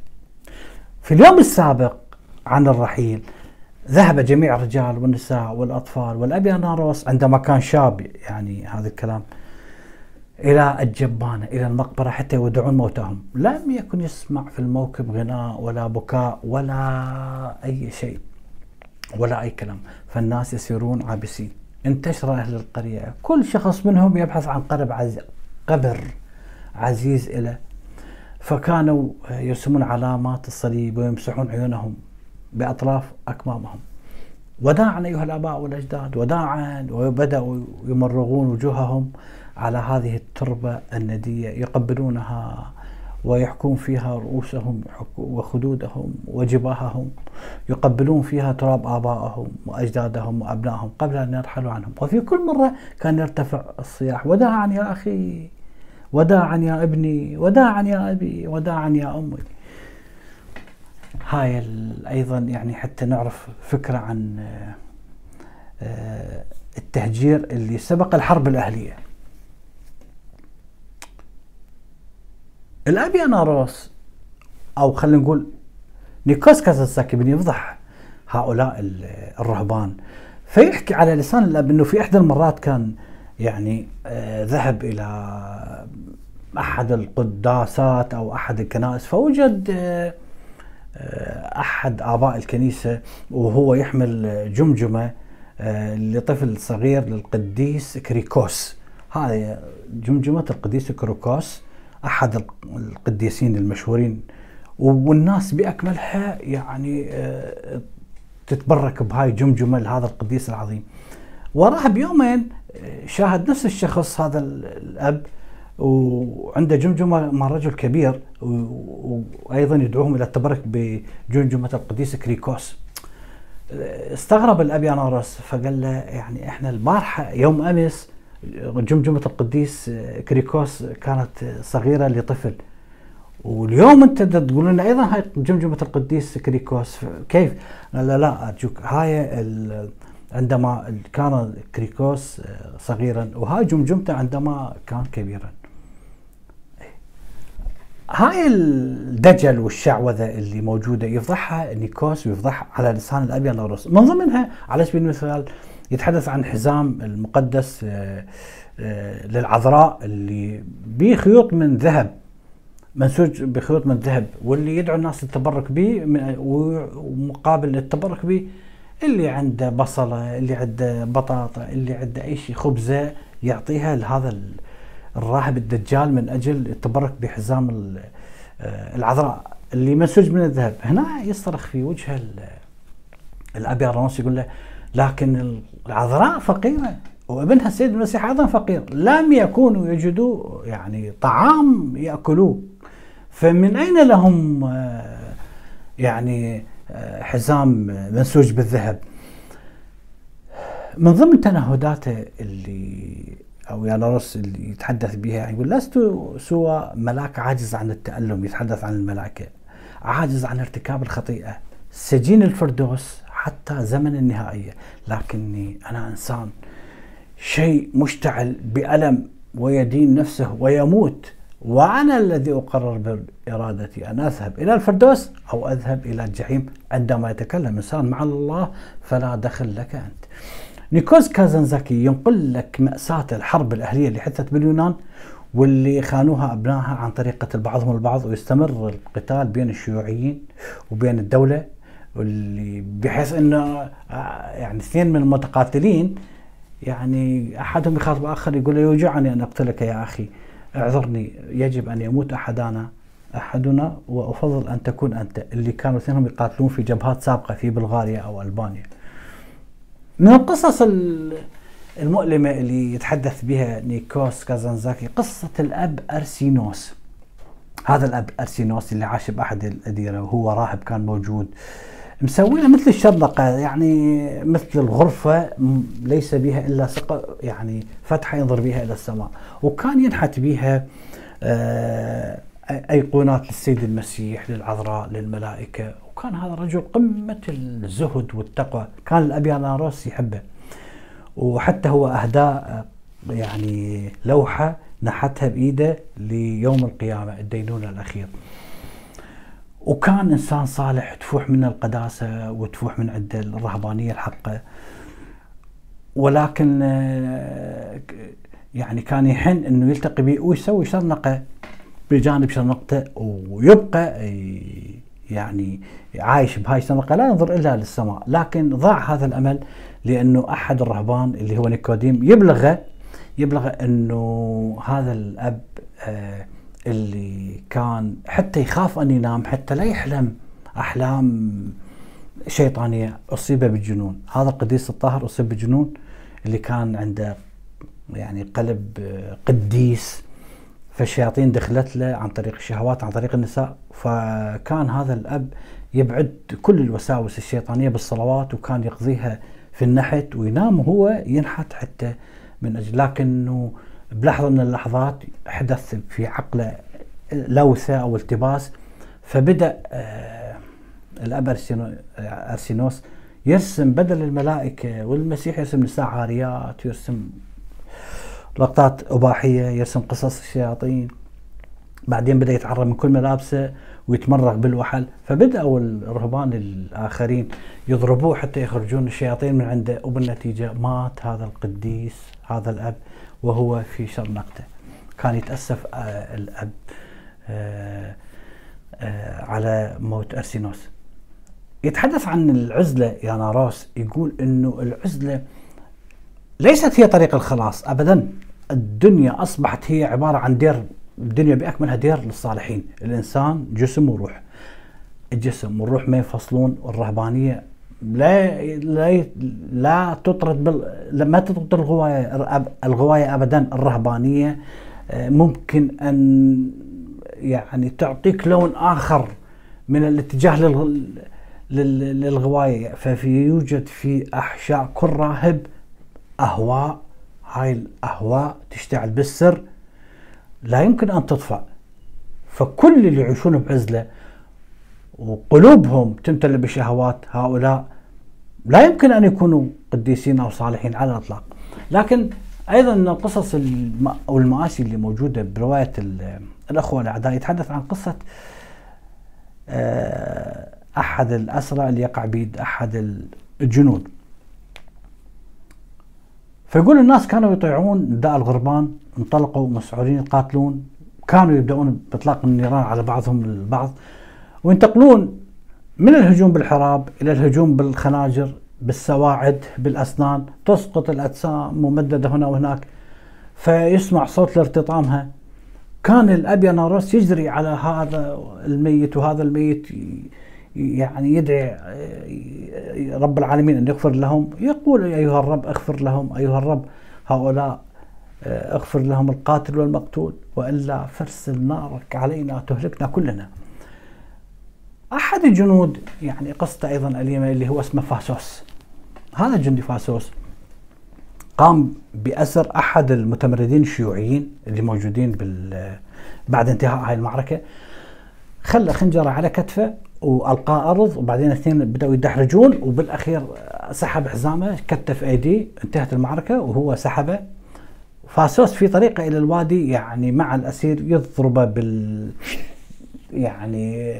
S1: في اليوم السابق عن الرحيل ذهب جميع الرجال والنساء والأطفال والأبياناروس عندما كان شاب يعني هذا الكلام إلى الجبانة إلى المقبرة حتى يودعون موتاهم لم يكن يسمع في الموكب غناء ولا بكاء ولا أي شيء ولا أي كلام. فالناس يسيرون عابسين. انتشر أهل القرية. كل شخص منهم يبحث عن قرب عزيز قبر عزيز له فكانوا يرسمون علامات الصليب ويمسحون عيونهم بأطراف أكمامهم. وداعا أيها الآباء والأجداد وداعا وبدأوا يمرغون وجوههم على هذه التربة الندية يقبلونها ويحكون فيها رؤوسهم وخدودهم وجباههم يقبلون فيها تراب آبائهم وأجدادهم وأبنائهم قبل أن يرحلوا عنهم. وفي كل مرة كان يرتفع الصياح وداعا يا أخي وداعا يا ابني وداعا يا أبي وداعا يا أمي. هاي أيضا يعني حتى نعرف فكرة عن آه، التهجير اللي سبق الحرب الأهلية. الأبي أناروس أو خلينا نقول نيكوس كازاساكي يفضح هؤلاء الرهبان. فيحكي على لسان الأب أنه في إحدى المرات كان يعني آه ذهب إلى أحد القداسات أو أحد الكنائس فوجد آه آه أحد آباء الكنيسة وهو يحمل جمجمة آه، لطفل صغير للقديس كريكوس. هذه جمجمة القديس كريكوس. أحد القديسين المشهورين والناس بأكملها يعني آه، تتبرك بهاي جمجمة لهذا القديس العظيم. وراها بيومين آه، شاهد نفس الشخص هذا الأب وعنده جمجمة مع رجل كبير وأيضا يدعوهم إلى التبرك بجمجمة القديس كريكوس. آه، استغرب الابيانوروس فقال له يعني إحنا البارحة يوم أمس جمجمة القديس كريكوس كانت صغيرة لطفل. واليوم انت تقول لنا أيضا هاي جمجمة القديس كريكوس كيف؟ لا لا أرجوك. هاي عندما كان كريكوس صغيرا وهاي جمجمته عندما كان كبيرا. هاي الدجل والشعوذة اللي موجودة يفضحها نيكوس ويفضحها على لسان الأب ياناروس من ضمنها على سبيل المثال يتحدث عن حزام المقدس آه، آه، للعذراء اللي به خيوط من ذهب منسوج بخيوط من ذهب واللي يدعو الناس للتبرك به ومقابل التبرك به اللي عنده بصلة اللي عنده بطاطا اللي عنده أي شيء خبزة يعطيها لهذا الراهب الدجال من أجل التبرك بحزام آه، العذراء اللي منسوج من الذهب. هنا يصرخ في وجه الابي يقول له لكن العذراء فقيرة وابنها السيد المسيح أيضا فقير. لم يكونوا يجدوا يعني طعام يأكلوه. فمن أين لهم آه، يعني آه، حزام منسوج بالذهب؟ من ضمن تنهداته اللي أو يانوس اللي يتحدث بها يقول لست سوى ملاك عاجز عن التألم يتحدث عن الملائكة عاجز عن ارتكاب الخطيئة. سجين الفردوس حتى زمن النهائية. لكني أنا إنسان شيء مشتعل بألم ويدين نفسه ويموت وأنا الذي أقرر بإرادتي أن أذهب إلى الفردوس أو أذهب إلى الجحيم عندما يتكلم إنسان مع الله فلا دخل لك أنت. نيكوز كازنزاكي ينقل لك مأساة الحرب الأهلية اللي حدثت باليونان واللي خانوها أبنائها عن طريق قتل بعضهم البعض ويستمر القتال بين الشيوعيين وبين الدولة. واللي بحيث إنه آه، يعني اثنين من المتقاتلين يعني أحدهم يخاطب آخر يقول له يوجعني أن أقتلك يا أخي اعذرني يجب أن يموت احدنا أحدنا وأفضل أن تكون أنت اللي كانوا اثنينهم يقاتلون في جبهات سابقة في بلغاريا أو ألبانيا. من القصص المؤلمة اللي يتحدث بها نيكوس كازانزاكي قصة الأب أرسينوس. هذا الأب أرسينوس اللي عاش بأحد الأديرة وهو راهب كان موجود مسويها مثل الشرنقة يعني مثل الغرفة ليس بها إلا يعني فتحة ينظر بها إلى السماء. وكان ينحت بها آه، أيقونات للسيد المسيح للعذراء للملائكة. وكان هذا الرجل قمة الزهد والتقوى. كان الأبياناروس يحبه. وحتى هو أهداء يعني لوحة نحتها بإيده ليوم القيامة الدينونة الأخير. وكان إنسان صالح تفوح منه القداسة وتفوح من عنده الرهبانية الحقة. ولكن آه، يعني كان يحن إنه يلتقي به ويسوي شرنقة بجانب شرنقته ويبقى يعني عايش بهاي الشرنقة. لا ينظر إلا للسماء لكن ضاع هذا الأمل لأنه أحد الرهبان اللي هو نيكوديم يبلغه يبلغ إنه هذا الأب آه اللي كان حتى يخاف أن ينام حتى لا يحلم أحلام شيطانية اصيب بالجنون هذا القديس الطاهر أصيب بالجنون اللي كان عنده يعني قلب قديس فالشياطين دخلت له عن طريق الشهوات عن طريق النساء. فكان هذا الأب يبعد كل الوساوس الشيطانية بالصلوات وكان يقضيها في النحت وينام وهو ينحت حتى من أجل. لكنه بلحظة من اللحظات حدث في عقله لوثة أو التباس فبدأ آه، الأب أرسينوس يرسم بدل الملائكة والمسيح يرسم نساء عاريات يرسم لقطات أباحية يرسم قصص الشياطين. بعدين بدأ يتعرى من كل ملابسه ويتمرغ بالوحل. فبداوا الرهبان الآخرين يضربوه حتى يخرجون الشياطين من عنده وبالنتيجة مات هذا القديس هذا الأب. وهو في شرنقته كان يتأسف آه، الأب آه، آه، على موت أرسينوس. يتحدث عن العزلة يا ناروس يقول أنه العزلة ليست هي طريق الخلاص أبدا. الدنيا أصبحت هي عبارة عن دير الدنيا بأكملها دير للصالحين. الإنسان جسم وروح. الجسم والروح ما ينفصلون والرهبانية لا لا لا تطرد بال... ما تطرد الغواية الغواية ابدا الرهبانية. ممكن أن يعني تعطيك لون آخر من الاتجاه للغ... للغواية. ففي يوجد في أحشاء كل راهب أهواء. هاي الأهواء تشتعل بالسر. لا يمكن أن تطفأ. فكل اللي يعيشون بعزلة وقلوبهم تمتلئ بشهوات هؤلاء. لا يمكن أن يكونوا قديسين أو صالحين على الإطلاق. لكن أيضا القصص أو المآسي اللي موجودة برواية الأخوة الأعداء يتحدث عن قصة آه، أحد الأسرى اللي يقع بيد أحد الجنود. فيقول الناس كانوا يطيعون نداء الغربان انطلقوا مسعورين يقاتلون كانوا يبدأون بإطلاق النيران على بعضهم البعض وينتقلون من الهجوم بالحراب إلى الهجوم بالخناجر بالسواعد بالأسنان تسقط الأجسام ممددة هنا وهناك. فيسمع صوت لارتطامها. كان الأب يناروس يجري على هذا الميت وهذا الميت يعني يدعي رب العالمين أن يغفر لهم. يقول أيها الرب أغفر لهم. أيها الرب هؤلاء أغفر لهم القاتل والمقتول وإلا فرسل نارك علينا تهلكنا كلنا. أحد الجنود يعني قصته أيضا أليمة اللي هو اسمه فاسوس. هذا الجندي فاسوس قام بأسر أحد المتمردين الشيوعيين اللي موجودين بال بعد انتهاء هاي المعركة. خلى خنجرة على كتفه والقاه أرض وبعدين الاثنين بدأوا يدحرجون وبالأخير سحب حزامه كتف ايديه انتهت المعركة وهو سحبه. فاسوس في طريقه إلى الوادي يعني مع الأسير يضربه بال يعني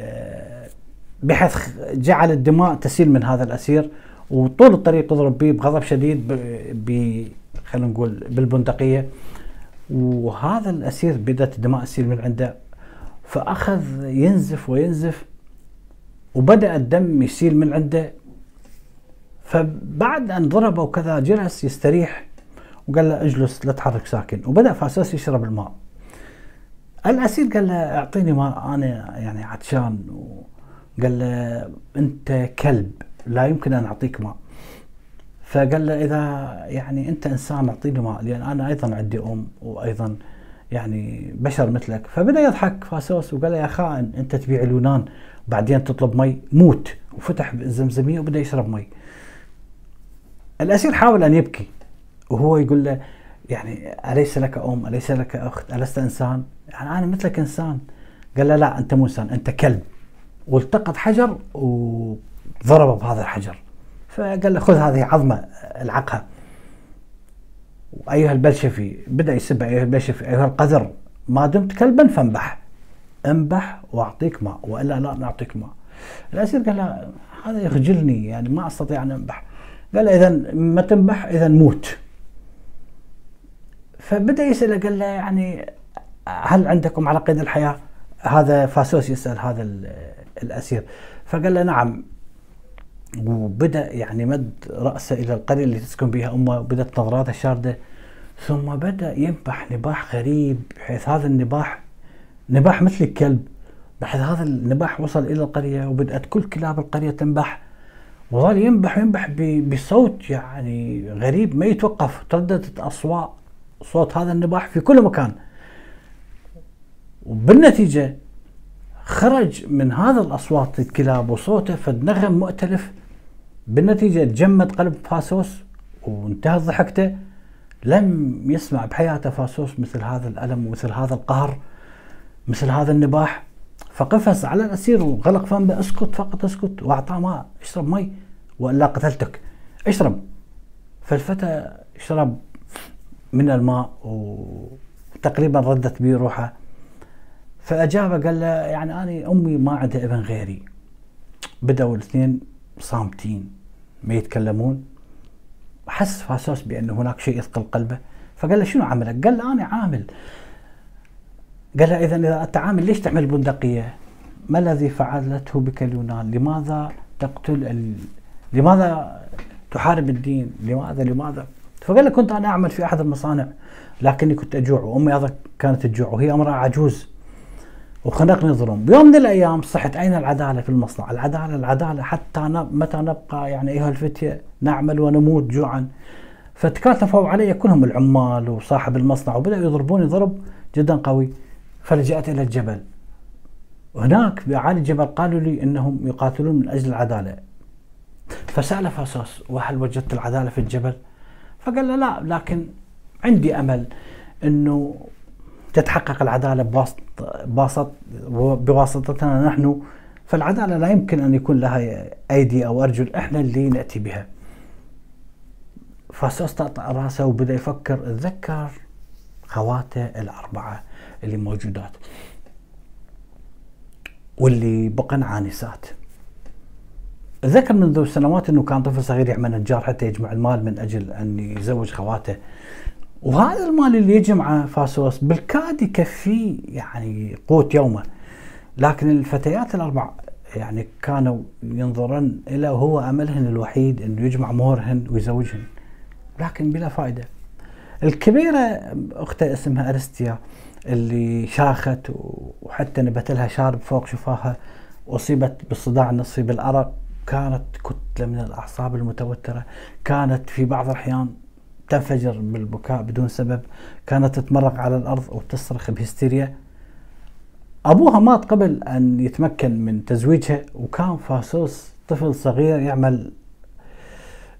S1: بحيث جعل الدماء تسيل من هذا الأسير وطول الطريق يضرب به بغضب شديد ب خلينا نقول بالبندقية. وهذا الأسير بدأت الدماء تسيل من عنده فأخذ ينزف وينزف وبدأ الدم يسيل من عنده. فبعد أن ضربه وكذا جلس يستريح وقال له اجلس لا تحرك ساكن. وبدأ فاسوس يشرب الماء. الأسير قال له أعطيني ماء أنا يعني عطشان قال له أنت كلب لا يمكن أن أعطيك ماء. فقال له إذا يعني أنت إنسان أعطيني ماء لأن أنا أيضا عندي أم وأيضا يعني بشر مثلك. فبدأ يضحك فاسوس وقال له يا خائن أنت تبيع اليونان بعدين تطلب مي موت. وفتح الزمزمية وبدأ يشرب مي. الأسير حاول أن يبكي وهو يقول له يعني أليس لك أم؟ أليس لك أخت؟ ألست إنسان؟ يعني أنا مثلك إنسان. قال له لا أنت مو إنسان أنت كلب. والتقط حجر وضربه بهذا الحجر. فقال له خذ هذه عظمة العقها. ايها البلشفي بدأ يسب أيها البلشفي أيها القذر ما دمت كلبا فانبح. انبح واعطيك ماء وإلا لا نعطيك ماء. الأسير قال له هذا يخجلني يعني ما أستطيع أن أنبح. قال إذا ما تنبح إذا موت. فبدأ يسأله قال له يعني هل عندكم على قيد الحياة؟ هذا فاسوس يسأل هذا الأسير. فقال له نعم. وبدأ يعني مد رأسه إلى القرية اللي تسكن بها أمه وبدات نظراته شاردة. ثم بدأ ينبح نباح غريب بحيث هذا النباح نباح مثل الكلب بحيث هذا النباح وصل إلى القرية وبدأت كل كلاب القرية تنبح. وظل ينبح ينبح بصوت يعني غريب ما يتوقف ترددت أصوات صوت هذا النباح في كل مكان. وبالنتيجة خرج من هذا الأصوات الكلاب وصوته فد نغم مؤتلف. بالنتيجة تجمد قلب فاسوس وانتهت ضحكته. لم يسمع بحياته فاسوس مثل هذا الألم ومثل هذا القهر مثل هذا النباح. فقفز على الأسير وغلق فمه. اسكت فقط اسكت وأعطاه ماء اشرب مي. وإلا قتلتك. اشرب. فالفتى شرب من الماء وتقريبا ردت به روحه. فاجاب قال له يعني أنا أمي ما عندها إبن غيري بدأوا الاثنين صامتين ما يتكلمون حس فاسوس بان هناك شيء يثقل قلبه فقال له شنو عملك؟ قال له أنا عامل قال له اذا إذا أنت عامل ليش تعمل بندقية؟ ما الذي فعلته بك اليونان؟ لماذا تقتل ال... لماذا تحارب الدين؟ لماذا لماذا؟ فقال له كنت أنا أعمل في أحد المصانع لكني كنت أجوع وأمي أيضا كانت تجوع وهي امراه عجوز وخنقني ظلم بيوم من الأيام صحت أين العدالة في المصنع؟ العدالة العدالة حتى متى نبقى يعني أيها الفتية نعمل ونموت جوعا. فتكاتفوا علي كلهم العمال وصاحب المصنع وبدأوا يضربوني ضرب جدا قوي. فلجأت إلى الجبل. هناك بأعالي الجبل قالوا لي أنهم يقاتلون من أجل العدالة. فسأل فاسوس وهل وجدت العدالة في الجبل؟ فقال له لا لكن عندي أمل أنه تتحقق العدالة بواسط بواسط بواسطتنا نحن فالعدالة لا يمكن أن يكون لها أيدي أو أرجل إحنا اللي نأتي بها. طأطأ راسه وبدأ يفكر تذكر خواته الأربعة اللي موجودات. واللي بقن عانسات ذكر منذ سنوات إنه كان طفل صغير يعمل نجار حتى يجمع المال من أجل أن يزوج خواته وهذا المال اللي يجمعه فاسوس بالكاد يكفيه يعني قوت يومه. لكن الفتيات الأربع يعني كانوا ينظرن إلى وهو أملهن الوحيد إنه يجمع مهرهن ويزوجهن لكن بلا فائده الكبيرة اخته اسمها أرستيا اللي شاخت وحتى نبت لها شارب فوق شفاها أصيبت بالصداع النصفي بالارق كانت كتلة من الأعصاب المتوترة كانت في بعض الأحيان تنفجر بالبكاء بدون سبب كانت تتمرق على الأرض وتصرخ بهستيريا. أبوها مات قبل أن يتمكن من تزويجها وكان فاسوس طفل صغير يعمل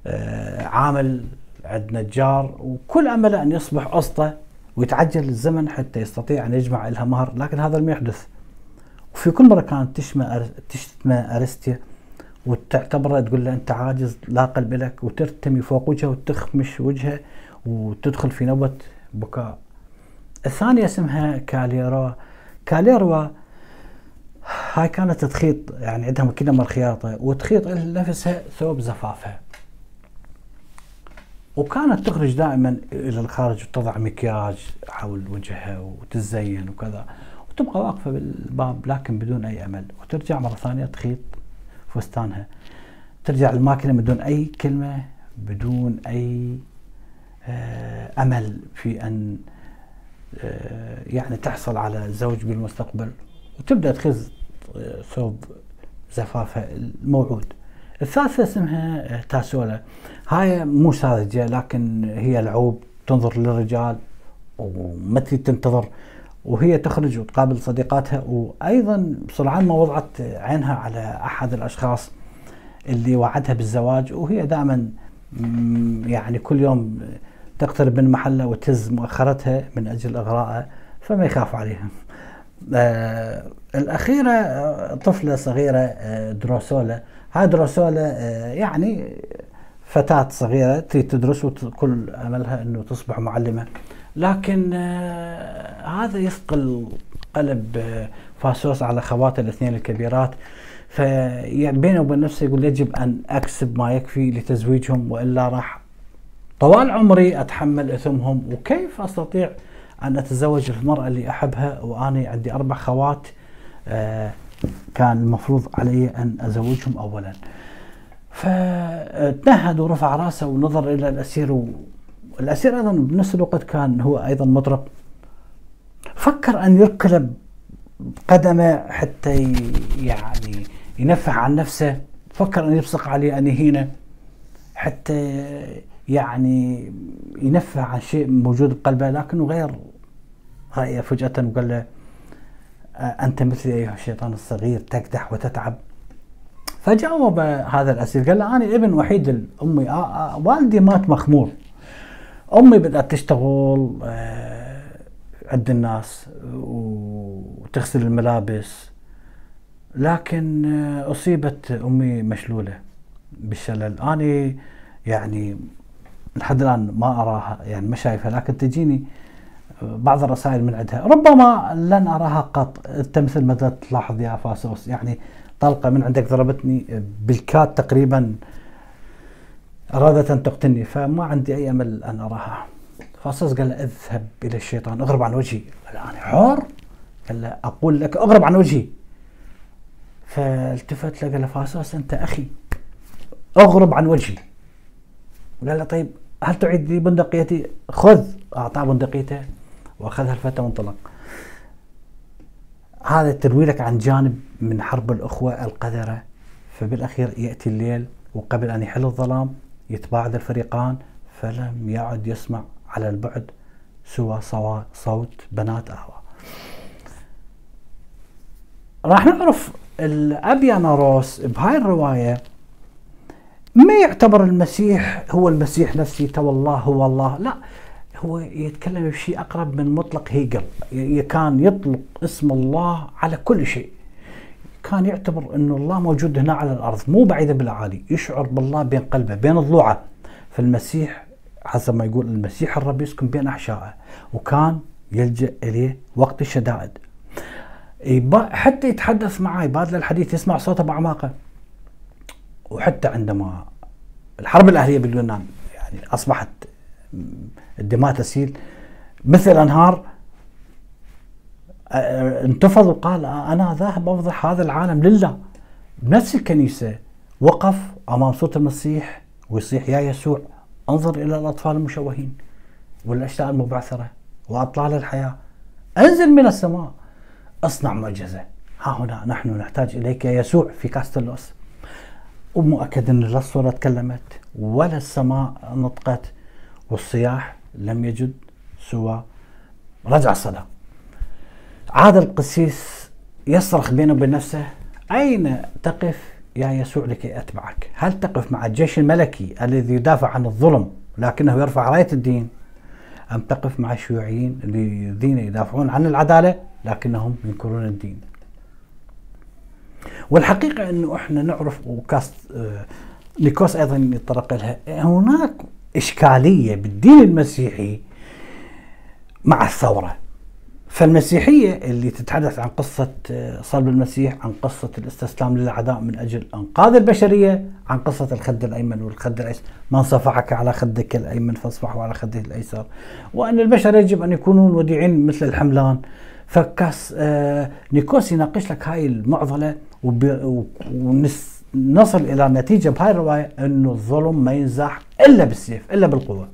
S1: آه، عامل عند نجار وكل امله أن يصبح اسطى ويتعجل الزمن حتى يستطيع أن يجمع لها مهر لكن هذا لم يحدث. وفي كل مرة كانت تشتمه أرستيا وتعتبره تقول له أنت عاجز لا قلب لك وترتمي فوق وجهه وتخمش وجهه وتدخل في نوبه بكاء. الثانية اسمها كاليرا كاليروا هاي كانت تخيط يعني عندها ماكينه من الخياطة وتخيط لنفسها ثوب زفافها. وكانت تخرج دائما إلى الخارج وتضع مكياج حول وجهها وتزين وكذا وتبقى واقفة بالباب لكن بدون أي أمل وترجع مرة ثانية تخيط فستانها. ترجع الماكينه بدون أي كلمة بدون أي آه، أمل في أن آه، يعني تحصل على زوج بالمستقبل. وتبدأ تخز آه، ثوب زفافها الموعود. الثالثة اسمها تاسولا. هاي مو ساذجة لكن هي لعوب تنظر للرجال ومثل تنتظر. وهي تخرج وتقابل صديقاتها وأيضا سرعان ما وضعت عينها على أحد الأشخاص اللي وعدها بالزواج وهي دائما يعني كل يوم تقترب من محلها وتهز مؤخرتها من أجل إغرائها فما يخاف عليها. آه الأخيرة آه، طفلة صغيرة آه دروسولا هاي دروسولا آه يعني فتاة صغيرة تريد تدرس وكل أملها إنه تصبح معلمة لكن آه هذا يثقل قلب آه فاسوس على خواته الاثنين الكبيرات. فبينه وبين نفسه يقول يجب أن أكسب ما يكفي لتزويجهم وإلا راح طوال عمري أتحمل إثمهم. وكيف أستطيع أن أتزوج المرأة اللي أحبها وأنا عندي أربع خوات آه كان المفروض علي أن أزوجهم اولا. فتنهد ورفع رأسه ونظر إلى الأسير والأسير أيضا بنفس الوقت كان هو أيضا مطرب فكر أن يركلب قدمه حتى يعني ينفع عن نفسه. فكر أن يبصق عليه أن يهينه حتى يعني ينفع عن شيء موجود بقلبه لكنه غير رأيه فجأة وقال له أنت مثلي أيها الشيطان الصغير تكدح وتتعب. فجاوب هذا الأسير قال له أنا ابن وحيد لأمي والدي مات مخمور. أمي بدأت تشتغل آه عند الناس وتغسل الملابس. لكن آه أصيبت أمي مشلولة بالشلل. أنا يعني لحد الآن ما أراها يعني ما شايفها. لكن تجيني بعض الرسائل من عندها. ربما لن أراها قط. أنت مثل ما تلاحظ يا فاسوس يعني طلقة من عندك ضربتني بالكاد تقريبا أرادت أن تقتلني فما عندي أي أمل أن أراها. فاسوس قال له اذهب إلى الشيطان اغرب عن وجهي. قال أنا حر؟ قال له أقول لك اغرب عن وجهي. فالتفت له قال له أنت أخي اغرب عن وجهي. قال له طيب هل تعيد لي بندقيتي؟ خذ. أعطاه بندقيته وأخذها الفتى وانطلق. هذا تروي لك عن جانب من حرب الأخوة القذرة. فبالأخير يأتي الليل وقبل أن يحل الظلام يتباعد الفريقان فلم يعد يسمع على البعد سوى صوت بنات أهوى. راح نعرف الابياناروس بهاي الرواية ما يعتبر المسيح هو المسيح نفسه الله هو الله. لا هو يتكلم بشيء أقرب من مطلق هيجل. كان يطلق اسم الله على كل شيء. كان يعتبر إنه الله موجود هنا على الأرض مو بعيدا بالاعالي يشعر بالله بين قلبه بين الضلوعه فالمسيح حسب ما يقول المسيح الرب يسكن بين أحشائه وكان يلجأ إليه وقت الشدائد. حتى يتحدث معه يبادل الحديث يسمع صوته باعماقه وحتى عندما الحرب الأهلية باليونان يعني أصبحت الدماء تسيل مثل أنهار انتفض وقال أنا ذاهب أفضح هذا العالم لله. بنفس الكنيسة وقف أمام صوت المسيح ويصيح يا يسوع انظر إلى الأطفال المشوهين والاشلاء المبعثرة وأطلال الحياة. انزل من السماء. اصنع معجزة. ها هنا نحن نحتاج إليك يا يسوع في كاستلوس. ومؤكد إن لا الصورة تكلمت ولا السماء نطقت والصياح لم يجد سوى رجع الصدى عاد القسيس يصرخ بينه وبين نفسه أين تقف يا يسوع لكي أتبعك؟ هل تقف مع الجيش الملكي الذي يدافع عن الظلم لكنه يرفع راية الدين؟ أم تقف مع الشيوعيين الذين يدافعون عن العدالة لكنهم ينكرون الدين؟ والحقيقة أنه إحنا نعرف وكاست آه، نيكوس أيضا يتطرق لها هناك إشكالية بالدين المسيحي مع الثورة. فالمسيحية اللي تتحدث عن قصة آه، صلب المسيح عن قصة الاستسلام للأعداء من أجل أنقاذ البشرية عن قصة الخد الأيمن والخد الأيسر من صفعك على خدك الأيمن فاصفحه على خده الأيسر. وأن البشر يجب أن يكونون وديعين مثل الحملان. فكاس آه نيكوس يناقش لك هاي المعضلة ونصل إلى نتيجة بهاي الرواية أنه الظلم ما ينزاح إلا بالسيف إلا بالقوة.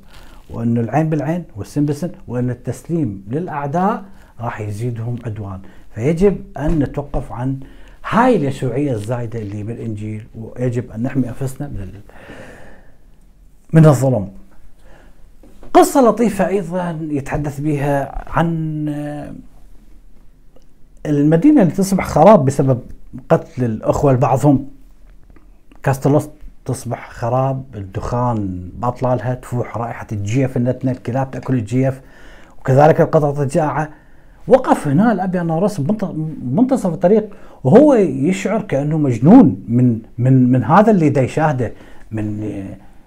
S1: وأنه العين بالعين والسن بالسن وأن التسليم للأعداء راح يزيدهم عدوان. فيجب أن نتوقف عن هاي اليسوعية الزايدة اللي بالإنجيل ويجب أن نحمي أنفسنا من من الظلم. قصة لطيفة أيضا يتحدث بها عن المدينة اللي تصبح خراب بسبب قتل الأخوة لبعضهم كاستلوس تصبح خراب الدخان بأطلالها تفوح رائحة الجيف النتنة الكلاب تأكل الجيف وكذلك القطط الجائعة. وقف هنا الأب ياناروس بمنتصف الطريق وهو يشعر كأنه مجنون من من من هذا اللي دا يشاهده من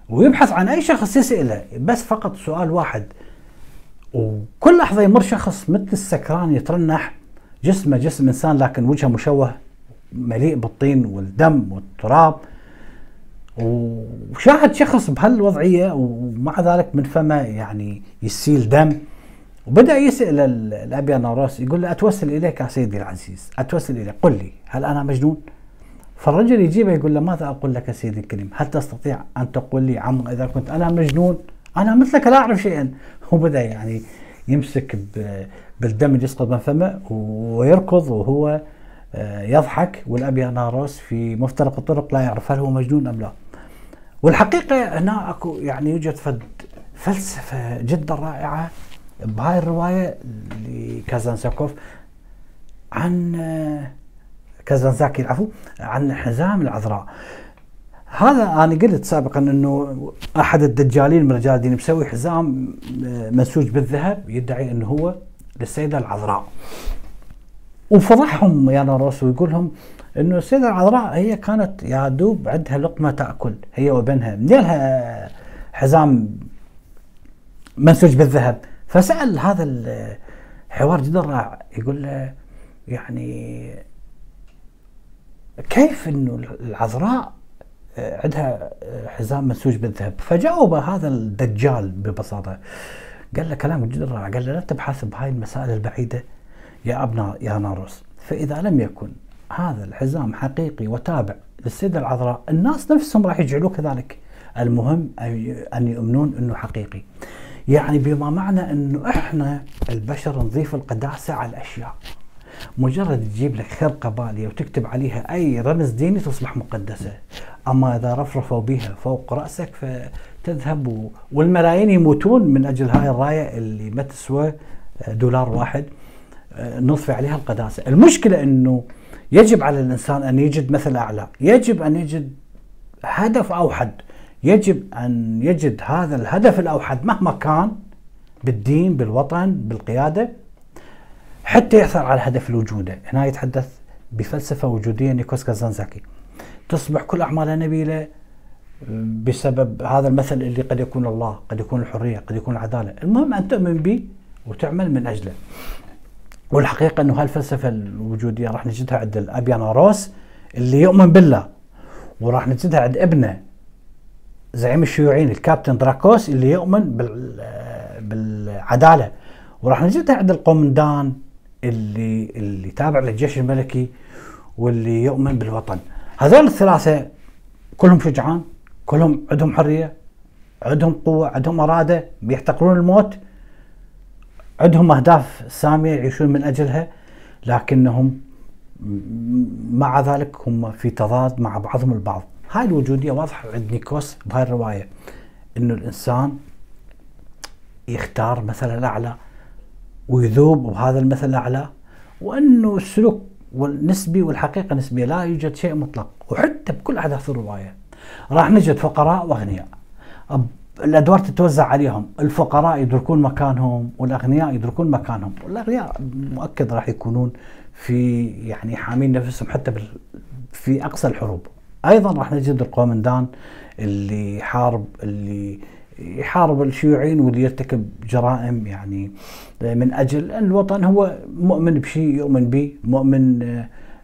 S1: ويبحث عن أي شخص يسأله بس فقط سؤال واحد. وكل لحظة يمر شخص مثل السكران يترنح جسمه جسم إنسان لكن وجهه مشوه مليء بالطين والدم والتراب. وشاهد شخص بهالوضعية ومع ذلك من فمه يعني يسيل دم. وبدأ يسأل الابيانوروس يقول له أتوسل إليك يا سيدي العزيز أتوسل إليك قل لي هل أنا مجنون؟ فالرجل يجيبه يقول له ماذا أقول لك سيدي الكريم؟ هل تستطيع أن تقول لي عما إذا كنت أنا مجنون؟ أنا مثلك لا أعرف شيئا [laughs] وبدا يعني يمسك بالدم يسقط من فمه ويركض وهو آه، يضحك والابياناروس في مفترق الطرق لا يعرف هل هو مجنون أم لا. والحقيقة هنا أكو يعني يوجد فد فلسفة جدا رائعة بهاي الرواية لكازانساكوف عن كازانزاكي العفو عن حزام العذراء. هذا أنا قلت سابقا إنه أحد الدجالين من رجال الدين مسوي حزام منسوج بالذهب يدعي إنه هو للسيدة العذراء. وفضحهم يا ناروس ويقول لهم إنه السيدة العذراء هي كانت يا دوب عندها لقمة تأكل هي وابنها منيلها حزام منسوج بالذهب. فسأل هذا الحوار جدا رائع. يقول له يعني كيف إنه العذراء عندها حزام منسوج بالذهب فجاوب هذا الدجال ببساطة. قال له كلام جدا رائع. قال له لا تبحث بهاي المسائل البعيدة يا أبناء يا ناروس. فإذا لم يكن هذا الحزام حقيقي وتابع للسيده العذراء الناس نفسهم راح يجعلوه كذلك. المهم أن يؤمنون إنه حقيقي. يعني بما معنى إنه إحنا البشر نضيف القداسة على الأشياء. مجرد تجيب لك خرقه بالية وتكتب عليها أي رمز ديني تصبح مقدسة. أما إذا رفرفوا بها فوق رأسك فتذهب و... والملايين يموتون من أجل هاي الراية اللي ما تسوى دولار واحد نضفي عليها القداسة. المشكلة إنه يجب على الإنسان أن يجد مثل أعلى. يجب أن يجد هدف اوحد يجب أن يجد هذا الهدف الأوحد مهما كان بالدين بالوطن بالقيادة حتى يحصل على هدف الوجود هنا يتحدث بفلسفة وجودية نيكوس كازانزاكي تصبح كل أعمالها نبيلة بسبب هذا المثل اللي قد يكون الله قد يكون الحرية قد يكون العدالة. المهم أن تؤمن به وتعمل من أجله. والحقيقة أنه هالفلسفة الوجودية راح نجدها عند الأبياناروس اللي يؤمن بالله وراح نجدها عند ابنه. زعيم الشيوعيين الكابتن دراكوس اللي يؤمن بال بالعدالة. وراح نجدها عند القومندان اللي اللي تابع للجيش الملكي واللي يؤمن بالوطن. هذول الثلاثة كلهم شجعان كلهم عندهم حرية عندهم قوة عندهم إرادة بيحتقرون الموت. عندهم أهداف سامية يعيشون من أجلها لكنهم مع ذلك هم في تضاد مع بعضهم البعض. هاي الوجودية واضحة عند نيكوس بهاي الرواية إنه الإنسان يختار مثل الأعلى ويذوب بهذا المثل الأعلى وإنه السلوك والنسبي والحقيقة نسبية لا يوجد شيء مطلق وحتى بكل أحداث الرواية. راح نجد فقراء وأغنياء. الأدوار تتوزع عليهم الفقراء يدركون مكانهم والأغنياء يدركون مكانهم والأغنياء مؤكد راح يكونون في يعني حامين نفسهم حتى في أقصى الحروب. أيضا راح نجد القومندان اللي حارب اللي يحارب الشيوعيين واللي يرتكب جرائم يعني من أجل الوطن هو مؤمن بشيء يؤمن به مؤمن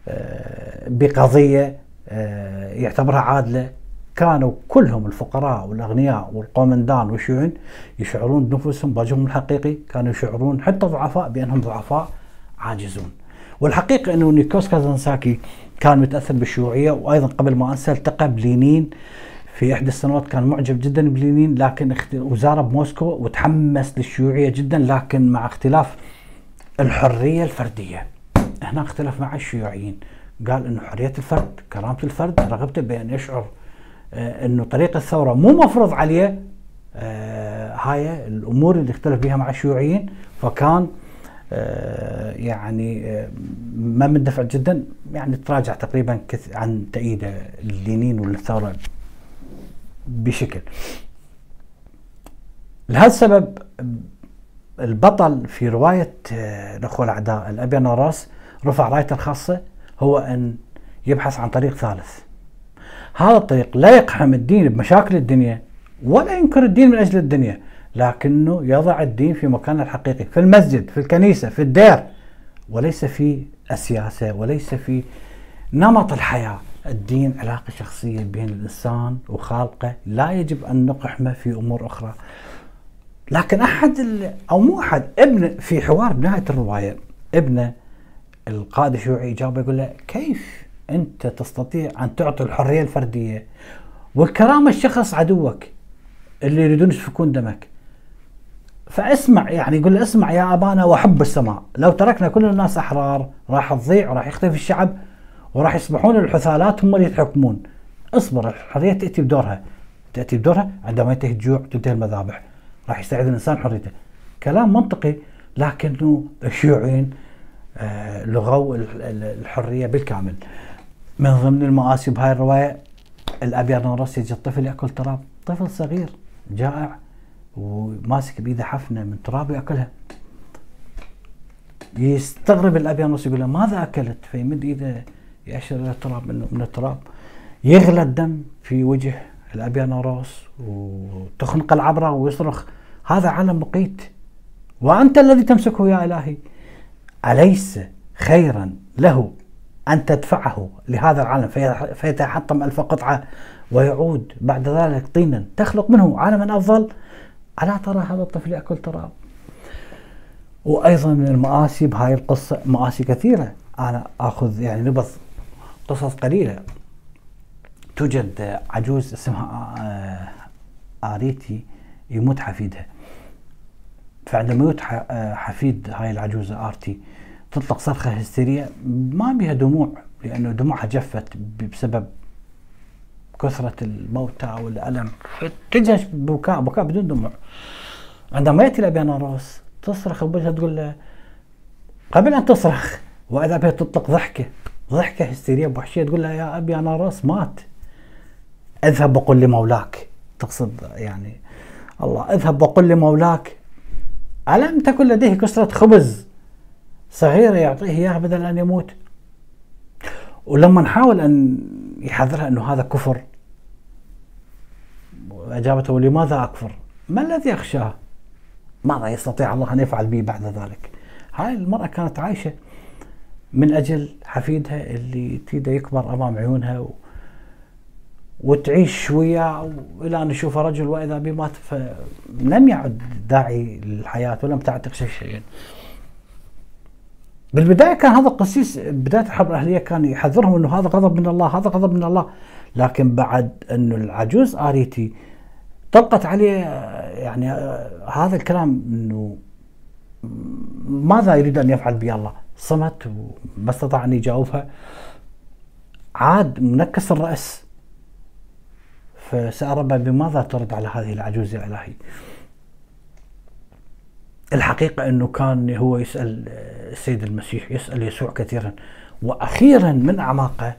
S1: آه، بقضية آه، يعتبرها عادلة. كانوا كلهم الفقراء والأغنياء والقومندان والشيوعيين يشعرون بنفسهم بوجههم الحقيقي. كانوا يشعرون حتى ضعفاء بأنهم ضعفاء عاجزون. والحقيقة أنه نيكوس كازانساكي كان متأثر بالشيوعية وأيضا قبل ما أنسى التقى بلينين. في إحدى السنوات كان معجب جدا بلينين لكن وزاره بموسكو وتحمس للشيوعية جدا لكن مع اختلاف الحرية الفردية. هنا اختلف مع الشيوعيين. قال إنه حرية الفرد كرامة الفرد رغبته بأن يشعر آه إنه طريق الثوره مو مفروض عليه. آه هاي الأمور اللي اختلف بها مع الشيوعيين. فكان يعني آه ما مندفع جدا. يعني تراجع تقريبا عن تأييده للينين والثوره بشكل. لهذا السبب البطل في رواية آه، الأخوة الأعداء الأبيض راس رفع رايته الخاصة هو أن يبحث عن طريق ثالث. هذا الطريق لا يقحم الدين بمشاكل الدنيا ولا ينكر الدين من أجل الدنيا. لكنه يضع الدين في مكانه الحقيقي في المسجد في الكنيسة في الدير وليس في السياسة وليس في نمط الحياة. الدين علاقة شخصية بين الإنسان وخالقه لا يجب أن نقحمه في أمور أخرى. لكن أحد أو مو أحد ابن في حوار بنهاية الرواية ابنه القائد الشيوعي جاوب يقول له كيف أنت تستطيع أن تعطي الحرية الفردية والكرامة الشخص عدوك اللي يريدون يسفكون دمك؟ فاسمع يعني يقول له اسمع يا أبانا وحب السماء. لو تركنا كل الناس أحرار راح تضيع وراح يختفي الشعب وراح يصبحون الحثالات هم اللي يتحكمون. اصبر الحرية تأتي بدورها. تأتي بدورها عندما ينتهي الجوع تنتهي المذابح. راح يستعيد الإنسان حريته. كلام منطقي لكنه الشيوعيين آه لغوا الحرية بالكامل. من ضمن المآسي بهاي الرواية الأبيض نورس يجي الطفل يأكل تراب. طفل صغير جائع. وماسك بيده حفنة من تراب يأكلها. يستغرب الابيض يقول له ماذا أكلت؟ فيمد إيده يأشر إلى التراب من التراب. يغلى الدم في وجه الأبيانوروس وتخنق العبرة ويصرخ هذا علم بقيت وأنت الذي تمسكه يا إلهي؟ أليس خيرا له أن تدفعه لهذا العالم؟ فيتحطم ألف قطعة ويعود بعد ذلك طينا تخلق منه عالما أفضل ألا ترى هذا الطفل يأكل تراب؟ وأيضا من المآسي بهاي القصة مآسي كثيرة. أنا أخذ يعني نبض قصص قليلة. توجد عجوز اسمها آه، آريتي يموت حفيدها. فعندما يموت آه، حفيد هاي العجوزة آرتي تطلق صرخة هستيرية ما بها دموع لأنه دموعها جفت بسبب كثرة الموتى والألم. تجهش بكاء بكاء بدون دموع. عندما يأتي الأبياناروس تصرخ بوجهها تقول له قبل أن تصرخ وإذا بها تطلق ضحكة ضحكة هستيرية بوحشية تقول لها يا أبي أنا مات. اذهب وقل لمولاك. تقصد يعني الله اذهب وقل لمولاك. ألم تكن لديه كسرة خبز صغيرة يعطيه إياها بدل أن يموت؟ ولما نحاول أن يحذرها أنه هذا كفر أجابته لماذا أكفر؟ ما الذي أخشاه ماذا يستطيع الله أن يفعل بي بعد ذلك؟ هاي المرأة كانت عايشة من أجل حفيدها اللي تريده يكبر أمام عيونها و... وتعيش وياه إلى أن نشوفه رجل وإذا به مات فلم يعد داعي للحياة ولم تعتق شيئا. بالبداية كان هذا القسيس بداية الحرب الأهلية كان يحذرهم إنه هذا غضب من الله هذا غضب من الله. لكن بعد انه العجوز آريتي طلقت عليه يعني هذا الكلام إنه ماذا يريد أن يفعل بي الله؟ صمت وما استطاع أن يجاوبها عاد منكس الرأس فسأل ربه بماذا ترد على هذه العجوز يا إلهي؟ الحقيقة إنه كان هو يسأل السيد المسيح يسأل يسوع كثيرا وأخيرا من أعماقه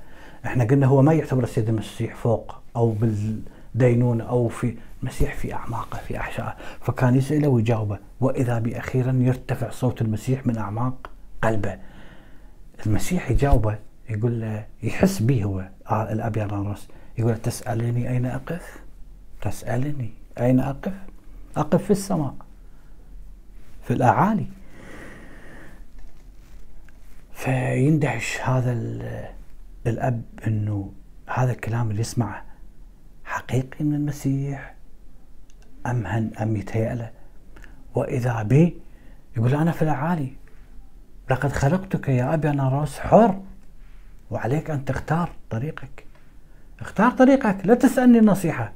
S1: إحنا قلنا هو ما يعتبر السيد المسيح فوق أو بالدينونه أو في المسيح في أعماقه في أحشائه فكان يسأله ويجاوبه وإذا بأخيرا يرتفع صوت المسيح من أعماق قلبه المسيح يجاوبه يقول له يحس به هو آه، الأب ياناروس يقول تسألني أين أقف؟ تسألني أين أقف؟ أقف في السماء في الأعالي فيندهش هذا الأب إنه هذا الكلام اللي يسمعه حقيقي من المسيح أم هن أم يتهيأ له وإذا بي يقول أنا في الأعالي. لقد خلقتك يا أبي أنا راس حر وعليك أن تختار طريقك. اختار طريقك لا تسألني النصيحه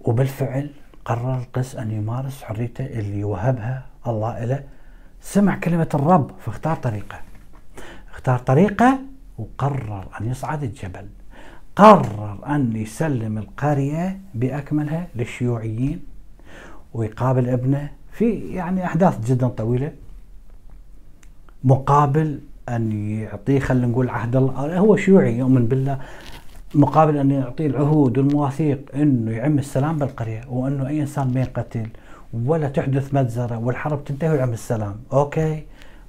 S1: وبالفعل قرر القس أن يمارس حريته اللي وهبها الله له سمع كلمة الرب فاختار طريقة. اختار طريقة وقرر أن يصعد الجبل. قرر أن يسلم القرية بأكملها للشيوعيين ويقابل ابنه في يعني أحداث جدا طويلة مقابل أن يعطيه خلينا نقول عهد الله. هو شيوعي يؤمن بالله. مقابل أن يعطيه العهود والمواثيق أنه يعم السلام بالقرية وأنه أي إنسان ما ينقتل ولا تحدث مجزرة والحرب تنتهي ويعم السلام. okay؟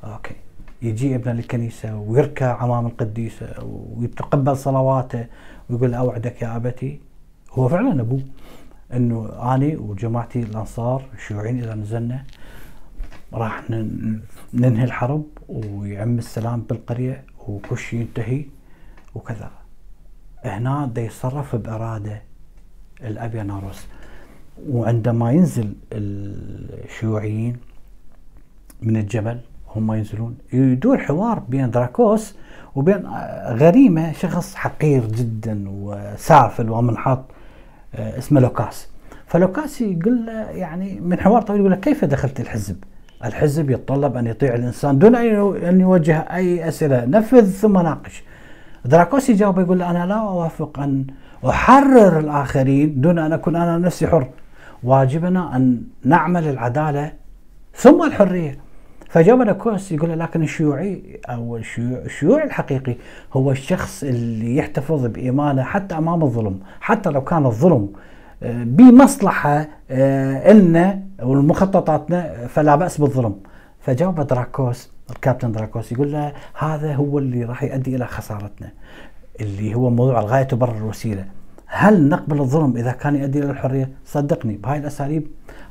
S1: okay. يجي ابنه للكنيسة ويركع أمام القديسة ويتقبل صلواته ويقول أوعدك يا أبتي هو فعلا أبوه أنه أنا وجماعتي الأنصار الشيوعيين إذا نزلنا راح ننهي الحرب ويعم السلام بالقرية وكل شيء ينتهي وكذا. هنا دا يتصرف بإرادة الأبي ناروس وعندما ينزل الشيوعيين من الجبل هم ينزلون. يدور حوار بين دراكوس وبين غريمة شخص حقير جدا وسافل ومنحط آه، اسمه لوكاس. فلوكاس يقول له يعني من حوار طويل يقول له كيف دخلت الحزب؟ الحزب يتطلب أن يطيع الإنسان دون أن يوجه أي أسئلة. نفذ ثم ناقش. دراكوس يجاوب يقول أنا لا أوافق أن أحرر الآخرين دون أن أكون أنا نفسي حر. واجبنا أن نعمل العدالة ثم الحرية. فجاب كوس يقول لكن الشيوعي أو الشيوعي الحقيقي هو الشخص اللي يحتفظ بإيمانه حتى أمام الظلم، حتى لو كان الظلم آه، بمصلحة آه، إلنا ومخططاتنا فلا بأس بالظلم. فجاوب دراكوس الكابتن دراكوس يقول له هذا هو اللي راح يؤدي إلى خسارتنا. اللي هو موضوع الغاية تبرر الوسيلة. هل نقبل الظلم إذا كان يؤدي إلى الحرية؟ صدقني بهاي الأساليب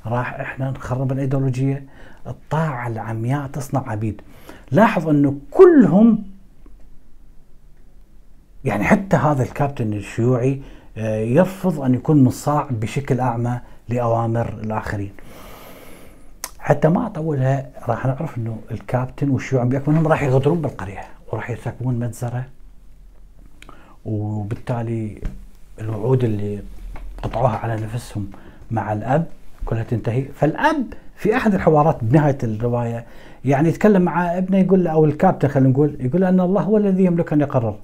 S1: راح إحنا نخرب الإيديولوجية الطاعة العمياء تصنع عبيد. لاحظ أنه كلهم يعني حتى هذا الكابتن الشيوعي آه، يرفض أن يكون منصاع بشكل أعمى لأوامر الآخرين. حتى ما أطولها راح نعرف أنه الكابتن والشيوعي بأكملهم راح يغدرون بالقرية وراح يرتكبون مجزرة وبالتالي الوعود اللي قطعوها على نفسهم مع الأب كلها تنتهي. فالأب في أحد الحوارات بنهاية الرواية يعني يتكلم مع ابنه يقول له أو الكابتن خلينا نقول يقول أن الله هو الذي يملك أن يقرر.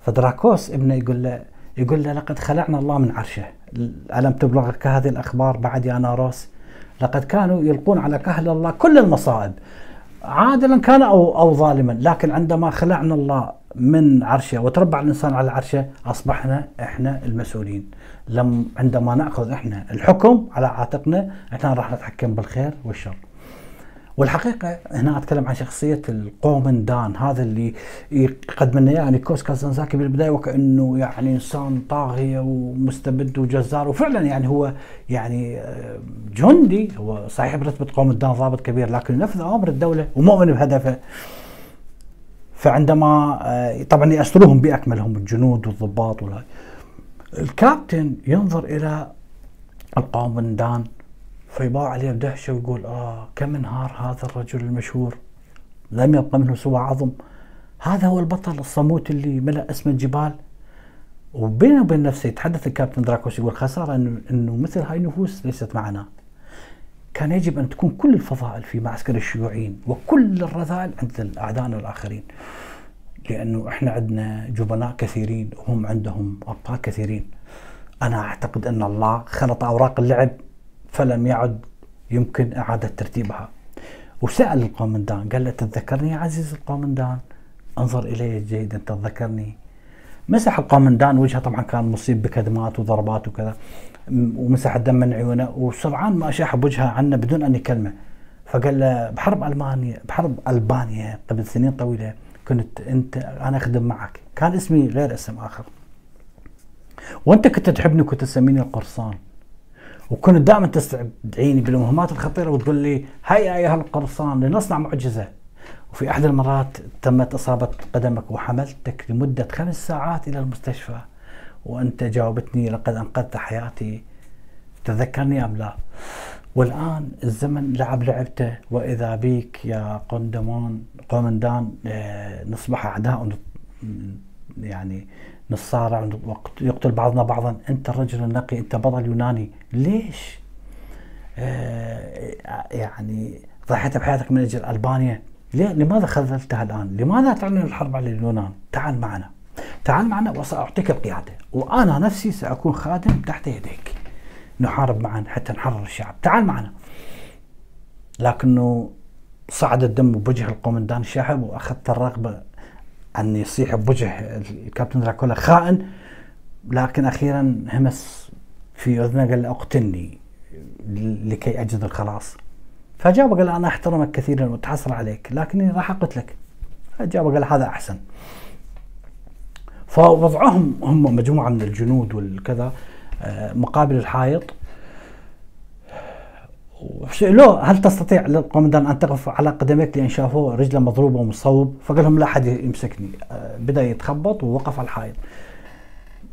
S1: فدراكوس ابنه يقول له يقول له لقد خلعنا الله من عرشه. ألم تبلغك هذه الأخبار بعد يا ناروس؟ لقد كانوا يلقون على كهل الله كل المصائب. عادلا كان أو أو ظالما لكن عندما خلعنا الله من عرشه وتربع الإنسان على عرشه أصبحنا إحنا المسؤولين. لم عندما نأخذ إحنا الحكم على عاتقنا إحنا راح نتحكم بالخير والشر. والحقيقة هنا أتكلم عن شخصية القومندان هذا اللي يقدم لنا يعني كوس كازانزاكي بالبداية وكأنه يعني إنسان طاغية ومستبد وجزار وفعلا يعني هو يعني آه، جندي. هو صحيح برتبة قومندان ضابط كبير لكن ينفذ اوامر الدولة ومؤمن بهدفه. فعندما آه، طبعا يأسروهم بأكملهم الجنود والضباط والهاي الكابتن ينظر إلى القومندان فيباع عليه بدهشه ويقول آه كم انهار هذا الرجل المشهور لم يبقى منه سوى عظم هذا هو البطل الصموت اللي ملأ اسم الجبال وبينه وبين نفسه يتحدث الكابتن دراكوس يقول خسارة انه إنه مثل هاي النفوس ليست معنا. كان يجب أن تكون كل الفضائل في معسكر الشيوعيين وكل الرذائل عند اعدائنا الاخرين. لأنه إحنا عندنا جبناء كثيرين وهم عندهم ابطال كثيرين. أنا أعتقد أن الله خلط أوراق اللعب فلم يعد يمكن إعادة ترتيبها. وسأل القومندان قال له تتذكرني يا عزيز القومندان انظر إلي جيدا تتذكرني مسح القومندان وجهه طبعا كان مصيب بكدمات وضربات وكذا ومسح الدم من عيونه وسرعان ما اشاح بوجهه عنه بدون أن يكلمه فقال له بحرب ألمانيا بحرب ألبانيا قبل سنين طويلة كنت أنت أنا أخدم معك. كان اسمي غير اسم آخر. وأنت كنت تحبني وكنت تسميني القرصان. وكنت دائما تستدعيني بالمهمات الخطيرة وتقول لي هيا أيها القرصان لنصنع معجزة. وفي أحد المرات تمت إصابة قدمك وحملتك لمدة خمس ساعات إلى المستشفى. وأنت جاوبتني لقد أنقذت حياتي. تذكرني أم لا؟ والآن الزمن لعب لعبته وإذا بيك يا قندمان قومندان آه، نصبح أعداء يعني نصارع ويقتل بعضنا بعضا أنت الرجل النقي أنت بطل يوناني ليش؟ آه يعني ضحيت بحياتك من أجل ألبانيا ليه؟ لماذا خذلتها الآن؟ لماذا تعلن الحرب على اليونان؟ تعال معنا تعال معنا وسأعطيك القيادة وأنا نفسي سأكون خادم تحت يديك نحارب معا حتى نحرر الشعب. تعال معنا. لكنه صعد الدم بوجه القومندان الشاحب وأخذت الرغبة أن يصيح بوجه الكابتن دراكولا خائن. لكن أخيرا همس في أذنه قال أقتلني لكي أجد الخلاص. فجاب قال أنا أحترمك كثيرا واتحسر عليك لكني راح أقتلك. فجاب قال هذا أحسن. فوضعهم هم مجموعة من الجنود والكذا. مقابل الحائط. وسألوه هل تستطيع للقومندان أن تقف على قدميك لأن شافوه رجله مضروبه ومصوب؟ فقال لهم لا أحد يمسكني. آه، بدأ يتخبط ووقف على الحائط.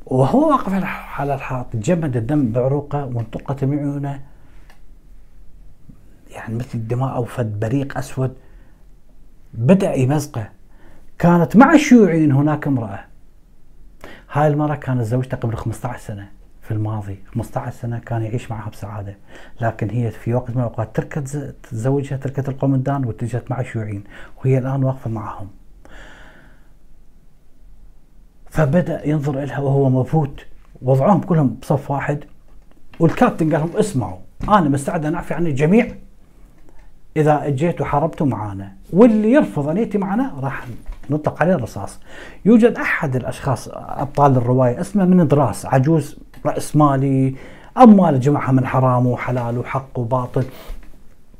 S1: وهو واقف على الحائط جمد الدم بعروقه وانطقت من عيونه يعني مثل الدماء أو فد بريق أسود. بدأ يمزقه. كانت مع الشيوعيين هناك امرأة. هاي المرأة كانت زوجته قبل 15 سنة. في الماضي 15 سنة كان يعيش معها بسعادة. لكن هي في وقت من الأوقات تركت زوجها تركت القومندان واتجهت مع الشيوعيين وهي الآن واقفة معهم. فبدأ ينظر إلها وهو مبهوت. وضعهم كلهم بصف واحد والكابتن قال لهم اسمعوا أنا مستعد أن أعفي عن الجميع. إذا أجيت وحاربتوا معانا واللي يرفض أن يأتي معنا راح نطلق عليه الرصاص. يوجد أحد الأشخاص أبطال الرواية اسمه من دراس عجوز رأس مالي أموال جمعها من حرام وحلال وحق وباطل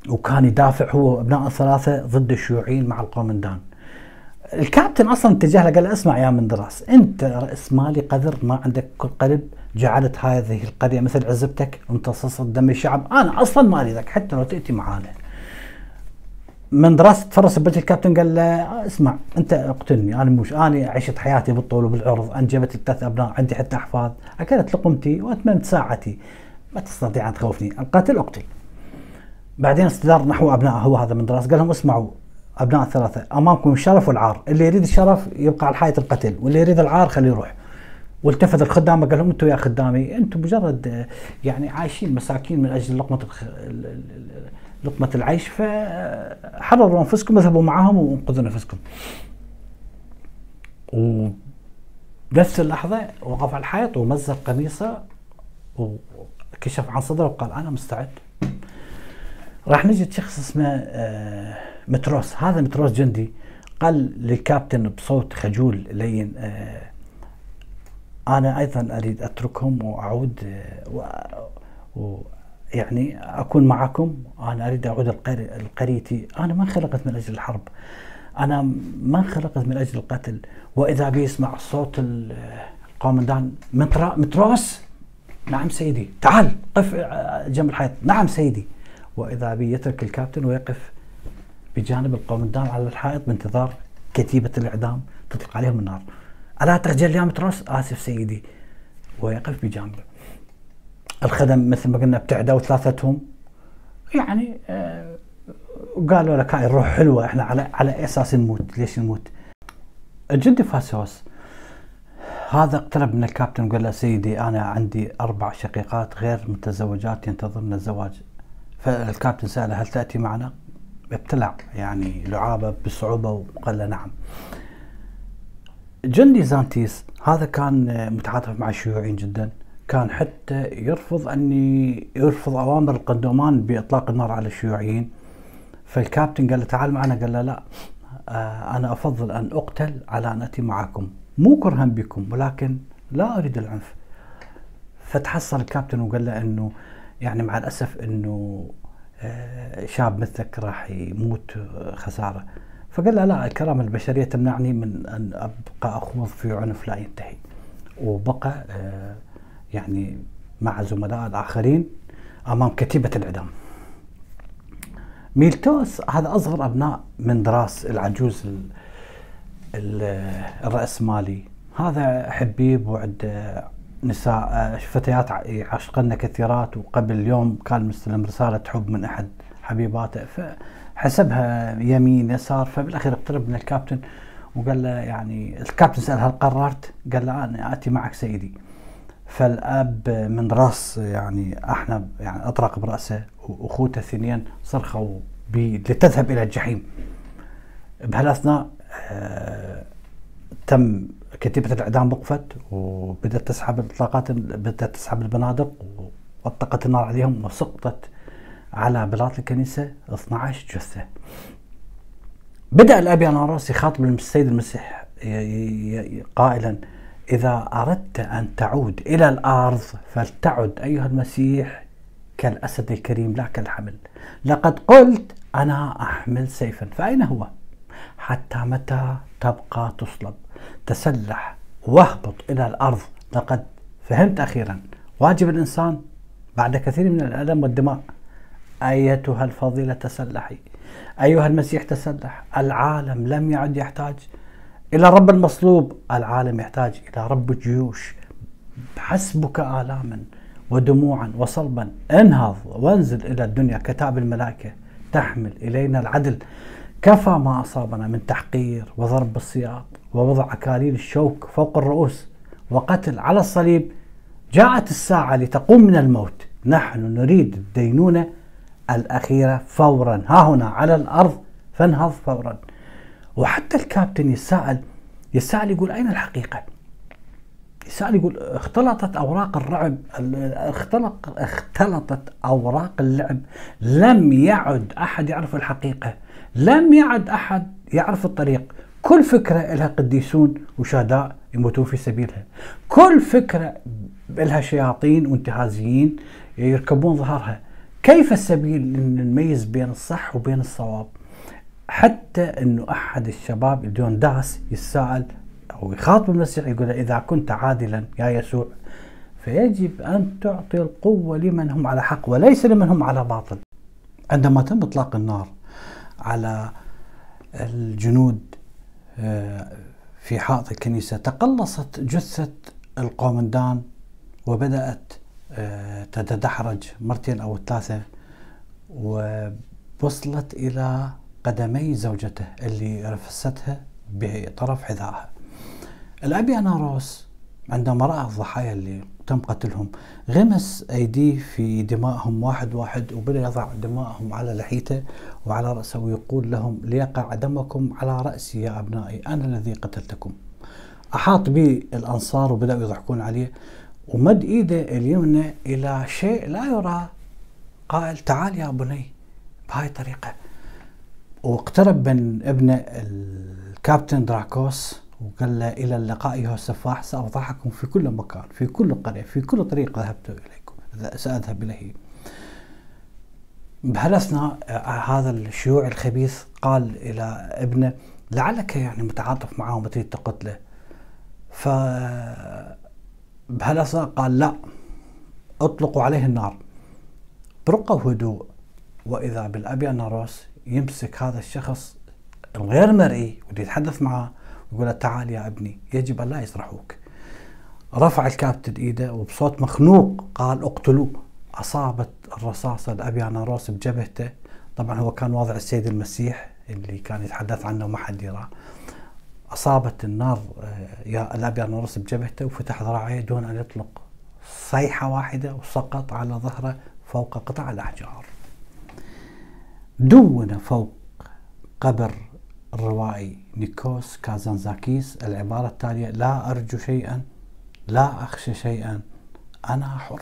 S1: وكان يدافع هو وأبناء الثلاثة ضد الشيوعيين مع القومندان الكابتن أصلا اتجه له قال له اسمع يا مندراس أنت رأس مالي قذر ما عندك قلب جعلت هذه القرية مثل عزبتك امتصصت دم الشعب. أنا أصلا ما أريدك حتى لو تأتي معانا. من دراسه تفرس بوجه الكابتن قال له اسمع انت اقتلني أنا مش أنا عشت حياتي بالطول وبالعرض انجبت ثلاث ابناء عندي حتى احفاد. اكلت لقمتي واتممت ساعتي. ما تستطيع أن تخوفني. القاتل اقتل. بعدين استدار نحو ابنائه هو هذا من دراسه قال لهم اسمعوا أبناء الثلاثة أمامكم الشرف والعار. اللي يريد الشرف يبقى على حياة القتل واللي يريد العار خليه يروح. والتفت الخدامة قال لهم أنتم يا خدامي أنتم مجرد يعني عايشين مساكين من أجل لقمة لقمة العيش فحرروا أنفسكم اذهبوا معهم وأنقذوا نفسكم. وبنفس اللحظة وقف على الحائط ومزق قميصه وكشف عن صدره وقال أنا مستعد. راح نجد شخص اسمه آه، متروس. هذا متروس جندي قال للكابتن بصوت خجول لين آه، أنا أيضا أريد أتركهم وأعود آه، يعني أكون معكم أنا أريد أعود لقريتي أنا ما خلقت من أجل الحرب. أنا ما خلقت من أجل القتل. وإذا بيسمع صوت القومندان متروس؟ نعم سيدي. تعال قف جنب الحيط. نعم سيدي. وإذا بي يترك الكابتن ويقف بجانب القومندان على الحائط بانتظار كتيبة الإعدام تطلق عليهم النار. ألا تخجل يا متروس؟ آسف سيدي. ويقف بجانبه. الخدم مثل ما قلنا ابتعدوا ثلاثتهم يعني آه وقالوا لك هاي الروح حلوة إحنا على على أساس نموت ليش نموت؟ الجندي فاسوس هذا اقترب من الكابتن وقال له سيدي أنا عندي أربع شقيقات غير متزوجات ينتظرن الزواج فالكابتن سأله هل تأتي معنا؟ ابتلع يعني لعابة بصعوبة وقال له نعم. جندي زانتيس هذا كان متعاطف مع الشيوعيين جدا كان حتى يرفض ان يرفض أوامر القندومان بإطلاق النار على الشيوعيين. فالكابتن قال له تعال معنا. قال له لا آه، أنا أفضل أن أقتل على أن أتي معكم. مو كرها بكم ولكن لا أريد العنف. فتحصل الكابتن وقال له إنه يعني مع الأسف إنه آه، شاب مثلك راح يموت خسارة. فقال له لا الكرامة البشرية تمنعني من أن أبقى أخوض في عنف لا ينتهي. وبقى آه، يعني مع زملاء الآخرين أمام كتيبة الاعدام ميلتوس هذا أصغر أبناء من دراس العجوز الرأسمالي هذا حبيب وعند نساء فتيات عشقن كثيرات وقبل يوم كان مستلم رسالة حب من أحد حبيباته. فحسبها يمين يسار فبالأخير اقترب من الكابتن وقال له يعني الكابتن سأل هل قررت؟ قال له أنا آتي معك سيدي. فالأب من راس يعني أحنا يعني أطرق برأسه وأخوته الثنين صرخوا لتذهب إلى الجحيم بهالأثناء آه تم كتيبة الإعدام وقفت وبدأت تسحب الاطلاقات بدأت تسحب البنادق واطلقت النار عليهم وسقطت على بلاط الكنيسة 12 جثة. بدأ الابياناروس يخاطب السيد المسيح قائلا إذا أردت أن تعود إلى الأرض فلتعد أيها المسيح كالأسد الكريم لا كالحمل لقد قلت أنا أحمل سيفا. فأين هو؟ حتى متى تبقى تصلب؟ تسلح واهبط إلى الأرض. لقد فهمت أخيرا. واجب الإنسان بعد كثير من الألم والدماء أيتها الفضيلة تسلحي. أيها المسيح تسلح. العالم لم يعد يحتاج إلى رب المصلوب العالم يحتاج إلى رب الجيوش. حسبك آلاما ودموعا وصلبا. انهض وانزل إلى الدنيا كتاب الملائكة. تحمل إلينا العدل. كفى ما أصابنا من تحقير وضرب بالسياط ووضع أكاليل الشوك فوق الرؤوس وقتل على الصليب. جاءت الساعة لتقوم من الموت. نحن نريد الدينونة الأخيرة فورا. ها هنا على الأرض. فانهض فورا. وحتى الكابتن يسأل يسأل يقول أين الحقيقة؟ يسأل يقول اختلطت أوراق الرعب اختلط اختلطت أوراق اللعب. لم يعد أحد يعرف الحقيقة. لم يعد أحد يعرف الطريق. كل فكرة لها قديسون وشهداء يموتون في سبيلها. كل فكرة لها شياطين وانتهازيين يركبون ظهرها. كيف السبيل نميز بين الصح وبين الصواب؟ حتى إنه أحد الشباب الجون داس يتساءل أو يخاطب المسيح يقول إذا كنت عادلا يا يسوع فيجب أن تعطي القوة لمن هم على حق وليس لمن هم على باطل. عندما تم إطلاق النار على الجنود آه، في حائط الكنيسة تقلصت جثة القومندان وبدأت آه، تتدحرج مرتين أو ثلاثة ووصلت إلى قدمي زوجته اللي رفستها بطرف حذائها. الأبي أناروس عندما رأى الضحايا اللي تم قتلهم غمس أيديه في دمائهم واحد واحد وبدأ يضع دمائهم على لحيته وعلى رأسه ويقول لهم ليقع دمكم على رأسي يا أبنائي أنا الذي قتلتكم. أحاط بي الأنصار وبدأوا يضحكون عليه ومد إيده اليمنى إلى شيء لا يرى قائل تعال يا بني بهاي الطريقة واقترب من ابن الكابتن دراكوس وقال له إلى اللقاء ايها السفاح سافضحكم في كل مكان في كل قرية في كل طريق ذهبت إليكم سأذهب إليه. بهالاثناء هذا الشيوعي الخبيث قال إلى ابنه لعلك يعني متعاطف معه وتريد تقتله. ف بهالاثناء قال لا أطلقوا عليه النار. برقة وهدوء وإذا بالابي ناروس يمسك هذا الشخص الغير مرئي واللي يتحدث معه ويقول له تعال يا ابني يجب أن لا يسرحوك رفع الكابتن إيده وبصوت مخنوق قال اقتلوه. أصابت الرصاصة الابياناروس بجبهته. طبعا هو كان واضع السيد المسيح اللي كان يتحدث عنه ما حد يراه. أصابت النار آه، يا الابياناروس بجبهته وفتح ذراعيه دون أن يطلق صيحة واحدة وسقط على ظهره فوق قطع الأحجار. دون فوق قبر الروائي نيكوس كازانزاكيس العبارة التالية لا أرجو شيئا لا أخشى شيئا أنا حر.